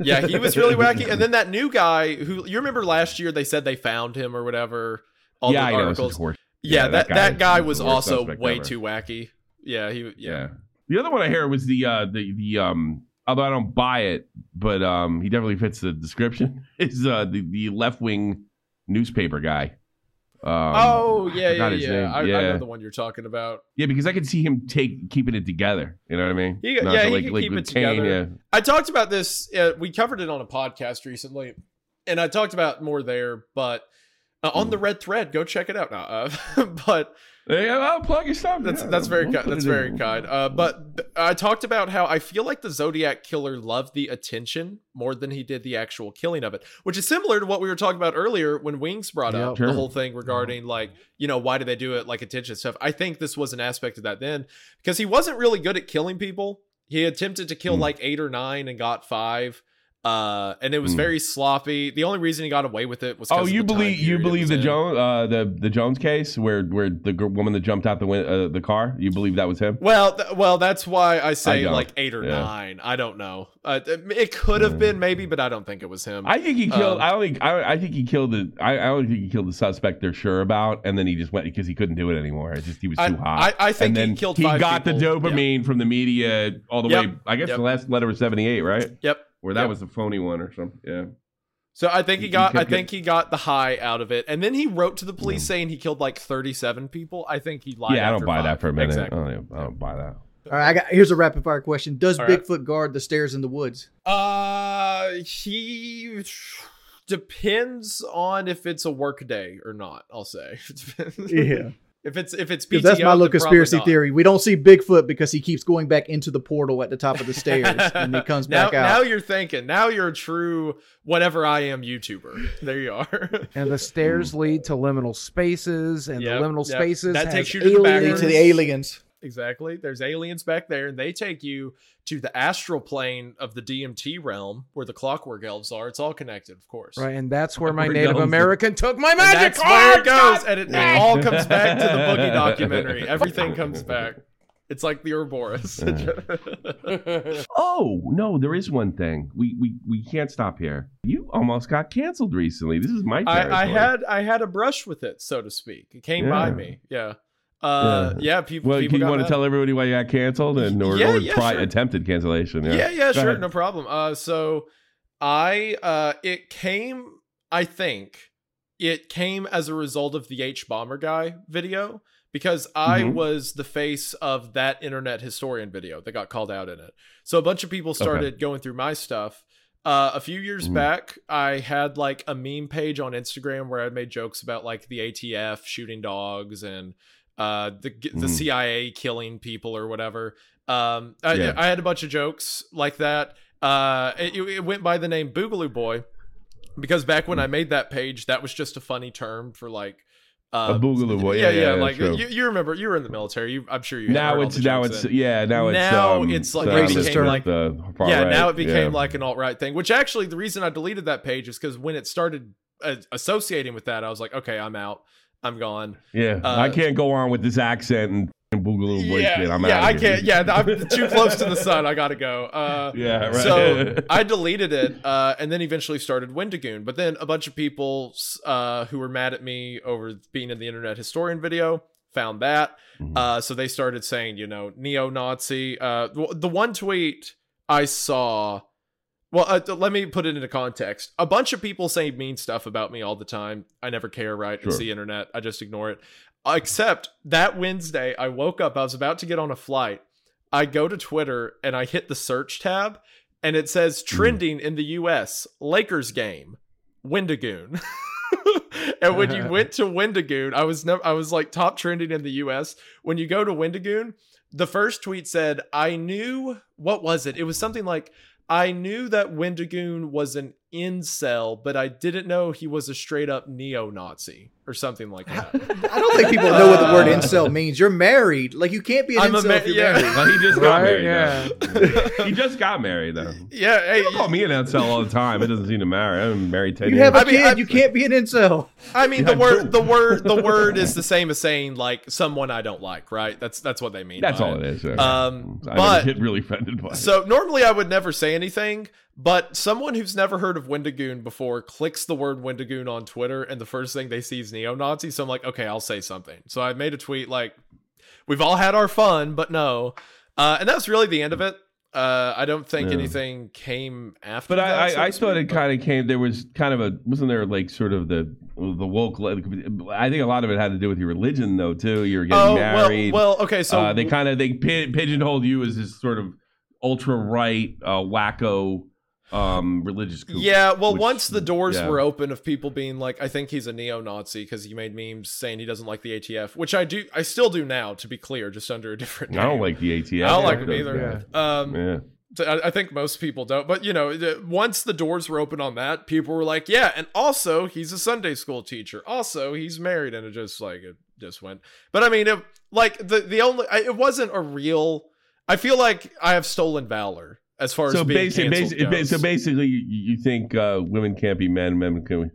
yeah, he was really (laughs) wacky. And then that new guy who you remember last year they said they found him or whatever. All yeah, the I articles. horse. yeah, yeah, that that that guy guy, was also way ever. too wacky. Yeah, he. Yeah. Yeah. The other one I heard was the uh the the um although I don't buy it, but um he definitely fits the description. (laughs) Is uh the, the left wing newspaper guy. Um, oh yeah, yeah, yeah. I, yeah. I know the one you're talking about. Yeah, because I could see him take keeping it together. You know what I mean? He- Not yeah, so he like, like keep it Kane, together. I talked about this. Uh, we covered it on a podcast recently, and I talked about more there. But uh, on Hmm. the red thread, go check it out now. Uh, (laughs) but Yeah, yeah I'll plug your stuff. that's yeah, that's very we'll kind. put That's very kind. Uh, but I talked about how I feel like the Zodiac killer loved the attention more than he did the actual killing of it, which is similar to what we were talking about earlier when Wings brought Yep. up Sure. the whole thing regarding like you know why do they do it like attention stuff. I think this was an aspect of that then because he wasn't really good at killing people. He attempted to kill Mm. like eight or nine and got five. Uh, and it was Mm. very sloppy. The only reason he got away with it was Oh, you the believe you believe the in. Johns uh, the the Johns case where where the woman that jumped out the win- uh, the car? You believe that was him? Well, th- well, that's why I say don't. like eight or Yeah. nine. I don't know. Uh, it could have Yeah. been maybe, but I don't think it was him. I think he killed. Um, I don't think. I, I think he killed the. I, I don't think he killed the suspect. They're sure about, and then he just went because he couldn't do it anymore. It just he was I- too hot. I- I think and he then killed He got the people. dopamine from the media all the Yep. way. I guess Yep. the last letter was seventy eight, right? Yep. Where that Yep. was the phony one or something. Yeah. So I think he He got. I think he got the high out of it, and then he wrote to the police Mm. saying he killed like thirty-seven people. I think he lied. yeah, I don't buy five. that for a minute. Exactly. I, don't, I don't buy that. All right, I got here's a rapid fire question. Does All right. Bigfoot guard the stairs in the woods? Uh, he depends on if it's a work day or not. I'll say. (laughs) If it's if it's PTO, Because that's my then little conspiracy theory. We don't see Bigfoot because he keeps going back into the portal at the top of the stairs and he comes (laughs) now, back out. Now you're thinking. Now you're a true whatever I am YouTuber. There you are. (laughs) And the stairs hmm. lead to liminal spaces, and Yep, the liminal yep. spaces That has takes you to the back to the aliens. Exactly. There's aliens back there, and they take you to the astral plane of the DMT realm, where the Clockwork Elves are. It's all connected, of course. Right, and that's where my Native goes. American took my And magic that's where it card! goes, and it, it all comes back to the Boogie (laughs) documentary. Everything comes back. It's like the Ouroboros. (laughs) Oh no, there is one thing. We we we can't stop here. You almost got canceled recently. This is my territory. I, I had I had a brush with it, so to speak. It came by Yeah. me. Yeah. Uh, yeah, people. Well, people you want to tell everybody why you got canceled and or, Yeah, or yeah, try sure. attempted cancellation? Yeah, yeah, Go sure, ahead. no problem. Uh, so I uh, it came, I think, it came as a result of the hbomberguy video because I Mhm. was the face of that internet historian video that got called out in it. So a bunch of people started going through my stuff. Uh, a few years Mhm. back, I had like a meme page on Instagram where I made jokes about like the ATF shooting dogs and uh, the the Mhm. CIA killing people or whatever. Um, I, Yeah. I had a bunch of jokes like that. Uh, it, it went by the name Boogaloo Boy because back when I made that page, that was just a funny term for like uh, A boogaloo boy. Yeah, Yeah, yeah. yeah, like you, you remember, you were in the military. You, I'm sure you. now it's now it's then. yeah now it's Now um, it's like- uh, it became like- the yeah, right. now it became yeah. like an alt right thing. Which actually, the reason I deleted that page is because when it started uh, associating with that, I was like, okay, I'm out. I'm gone. yeah. uh, I can't go on with this accent and, boogaloo boy yeah, shit. I'm out. yeah, I can't. Yeah, I'm too close to the sun. I gotta go. Uh, yeah right. So (laughs) I deleted it, uh, and then eventually started Wendigoon. But then a bunch of people uh, who were mad at me over being in the internet historian video found that. Mhm. Uh, so they started saying, you know, neo-Nazi. Uh, the one tweet I saw. Well, uh, let me put it into context. A bunch of people say mean stuff about me all the time. I never care, right? It's the internet. I just ignore it. Except that Wednesday, I woke up. I was about to get on a flight. I go to Twitter and I hit the search tab, and it says Hmm. trending in the U.S. Lakers game, Wendigoon. (laughs) and when you (laughs) went to Wendigoon, I was never, I was like top trending in the U.S. When you go to Wendigoon, the first tweet said, "I knew what was it? It was something like." I knew that Wendigoon was an incel, but I didn't know he was a straight up neo Nazi or something like that. I don't think people know what the word incel (laughs) means. You're married. Like you can't be an I'm a incel ma- if you're yeah. married. Well, he just got Right, married. yeah. though. he just got married though. (laughs) yeah, hey, People call me an incel all the time. It doesn't seem to matter. I'm married ten You years. have a I mean, kid. I- you can't be an incel. I mean Yeah, the word the word (laughs) the word is the same as saying like someone I don't like, right? That's that's what they mean. That's by all it is. yeah. Um, I but- get really offended by it. So normally I would never say anything, but someone who's never heard of Wendigoon before clicks the word Wendigoon on Twitter, and the first thing they see is neo-Nazi. So I'm like, okay, I'll say something. So I made a tweet like, "We've all had our fun, but no," uh, and that's really the end of it. Uh, I don't think Yeah. anything came after. But that, I, so I, I thought speak, it kind of came. There was kind of a wasn't there like sort of the the woke. I think a lot of it had to do with your religion though too. You were getting Oh married. well, well, okay. So uh, they kind of they pi- pigeonholed you as this sort of ultra right uh, wacko um, religious. kook, Yeah, well, which- once the doors yeah. were open of people being like, I think he's a neo-Nazi because he made memes saying he doesn't like the ATF, which I do, I still do now, to be clear, just under a different name. I don't like the ATF. I don't like Yeah, him either. Um, Yeah. I, I think most people don't, but you know, once the doors were open on that, people were like, yeah, and also he's a Sunday school teacher. Also, he's married, and it just like it just went. But I mean, it, like the the only, it wasn't a real. I feel like I have stolen valor as far So as basically, canceled basically, goes. so basically, you, you think uh, women can't be men, men can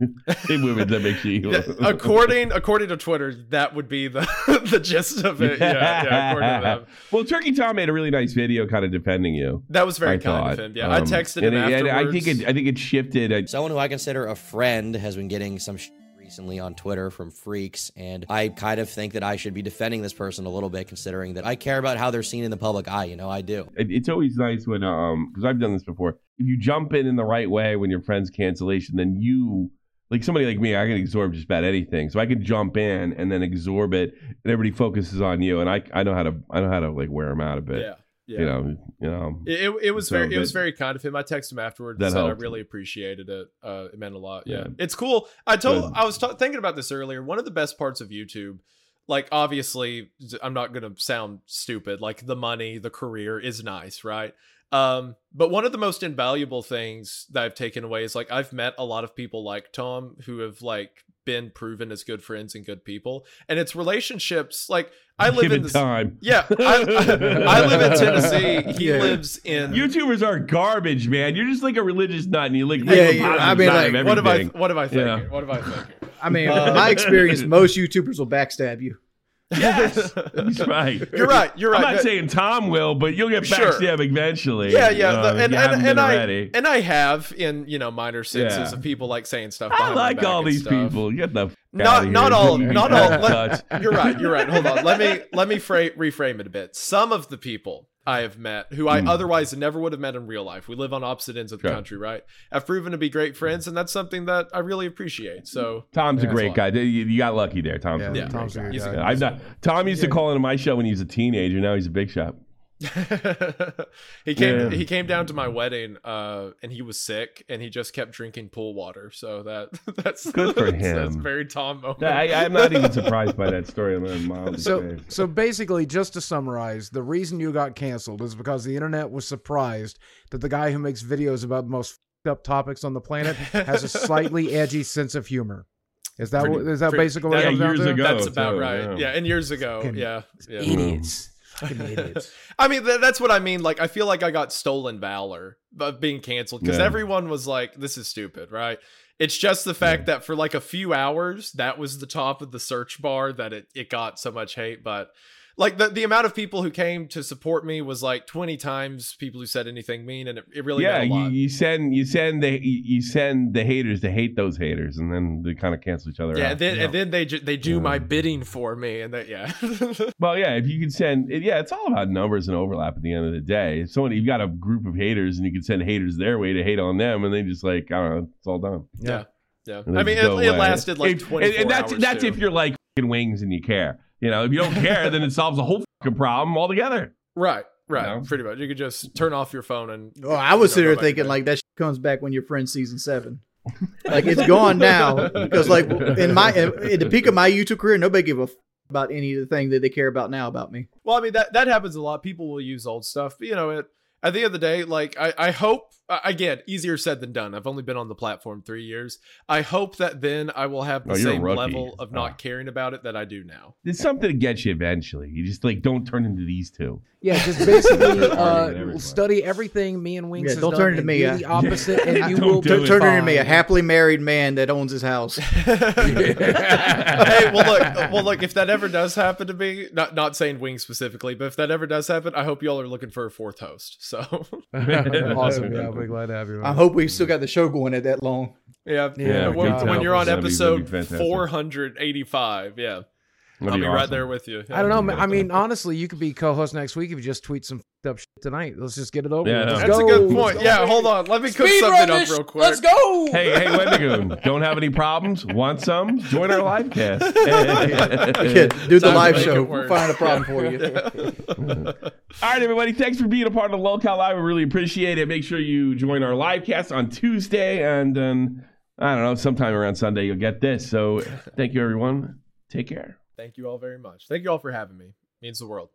be (laughs) (laughs) women. That makes you according according to Twitter, that would be the (laughs) the gist of it. Yeah, yeah. According to them, well, Turkey Tom made a really nice video, kind of defending you. that was very I kind thought. of him. Yeah, I Um, texted him and it- and afterwards. I think it. I think it shifted. Someone who I consider a friend has been getting some sh- recently on Twitter from freaks, and I kind of think that I should be defending this person a little bit, considering that I care about how they're seen in the public eye. You know, I do. it's always nice when um because I've done this before. If you jump in in the right way when your friend's cancellation, then you like somebody like me, I can absorb just about anything. So I can jump in and then absorb it, and everybody focuses on you, and I I know how to I know how to like wear them out a bit. yeah, yeah. You know, you know. It, it, was So very it was very kind of him. I texted him afterwards. That and said I really appreciated it. Uh, it meant a lot. Yeah, Yeah. it's cool. I told. I was thinking about this earlier. One of the best parts of YouTube, like obviously, I'm not gonna sound stupid. Like the money, the career is nice, right? Um, but one of the most invaluable things that I've taken away is like I've met a lot of people like Tom who have like been proven as good friends and good people, and it's relationships. Like I live Give in it this. time. Yeah, I, I live in Tennessee. He Yeah. lives in. YouTubers are garbage, man. You're just like a religious nut, and you like Yeah, yeah, I mean, like, what have I? What have I thinking? Yeah. What have I thinking? I mean, Uh, my experience, (laughs) most YouTubers will backstab you. Yes, (laughs) he's right. You're right. You're right. I'm not saying Tom will, but you'll get back Sure. backstab eventually. Yeah, yeah, the- and and, and I already. and I have in you know minor senses Yeah. of people like saying stuff. I like all these stuff. people. Get the Not- not all- not all- touch. You're right. You're right. Hold on. Let me let me (laughs) fra- reframe it a bit. Some of the people I have met who I Hmm. otherwise never would have met in real life. We live on opposite ends of the Sure. country, right? Have proven to be great friends, and that's something that I really appreciate. So Tom's a Yeah. great guy. You, you got lucky there. Tom's Yeah, Yeah. great Tom's a guy. good He's a- guy. Yeah, I've not, Tom used to call into my show when he was a teenager. Now he's a big shot. (laughs) he came Yeah. he came down to my wedding, uh, and he was sick, and he just kept drinking pool water. So that (laughs) that's Good for that's, That's him. very Tom moment. I, I'm not even surprised by that story. I'm in mild So, disgrace. so basically, just to summarize, the reason you got canceled is because the internet was surprised that the guy who makes videos about the most f***ed up topics on the planet has a (laughs) slightly edgy sense of humor. Is that Pretty- what, is that pretty- basically what yeah, it comes down years ago. That's about too, right. yeah. Yeah. and years ago, yeah, yeah. Idiots. Fucking (laughs) idiots. I mean, th- that's what I mean. Like, I feel like I got stolen valor of being canceled because Yeah. everyone was like, "This is stupid," right? It's just the fact that for like a few hours, that was the top of the search bar that it, it got so much hate. But like the, the amount of people who came to support me was like 20 times people who said anything mean, and it, it really yeah, you, lot. you send you send the you send the haters to hate those haters, and then they kind of cancel each other yeah, out. and then, you know? and then they ju- they do my um, bidding for me, and that yeah, (laughs) Well, yeah, if you can send, yeah, it's all about numbers and overlap at the end of the day. If someone, you've got a group of haters and you can send haters their way to hate on them, and they just like, I don't know, it's all done. yeah, yeah. And I mean, it, it lasted like If- 24 and, and that's that's too. if you're like wings and you care. You know, if you don't care, then it solves the whole fucking problem altogether. right, right, know? pretty much. You could just turn off your phone and. Oh, I was sitting go there thinking like that shit comes back when you're friends season seven. (laughs) like it's gone now because like (laughs) in my in the peak of my YouTube career, nobody gave a f- about any of the thing that they care about now about me. Well, I mean that that happens a lot. People will use old stuff, but you know, it, at the end of the day, like I, I hope again, easier said than done. I've only been on the platform three years. I hope that then I will have the Oh, same level of not Ah. caring about it that I do now. It's something to get you eventually. You just like don't turn into these two. Yeah, just basically uh, study everything me and Wings Yeah, has don't done turn into me, do uh, the opposite, and (laughs) you Don't will do. Turn into me a happily married man that owns his house. (laughs) hey, well look, well look. If that ever does happen to me, not not saying Wing specifically, but if that ever does happen, I hope y'all are looking for a fourth host. So (laughs) awesome. Yeah, I'll glad to have you. I hope we still got the show going at that long. yeah, Yeah, when, when you're on That'd be- be episode 485, yeah, That'd I'll be right awesome. there with you. I don't know. I mean, honestly, you could be co-host next week if you just tweet some f***ed up shit tonight. Let's just get it over. Yeah, with. no. Let's That's a good point. Yeah, hold on. Let me cook Speed something up real quick. Let's go. Hey, hey, Wendigoon, don't have any problems? Want some? Join our live cast. (laughs) Yeah, do the live show. We'll find a problem for you. (laughs) All right, everybody. Thanks for being a part of the Lolcow Live. We really appreciate it. Make sure you join our live cast on Tuesday, and then I don't know, sometime around Sunday you'll get this. So, thank you, everyone. Take care. Thank you all very much. Thank you all for having me. Means the world.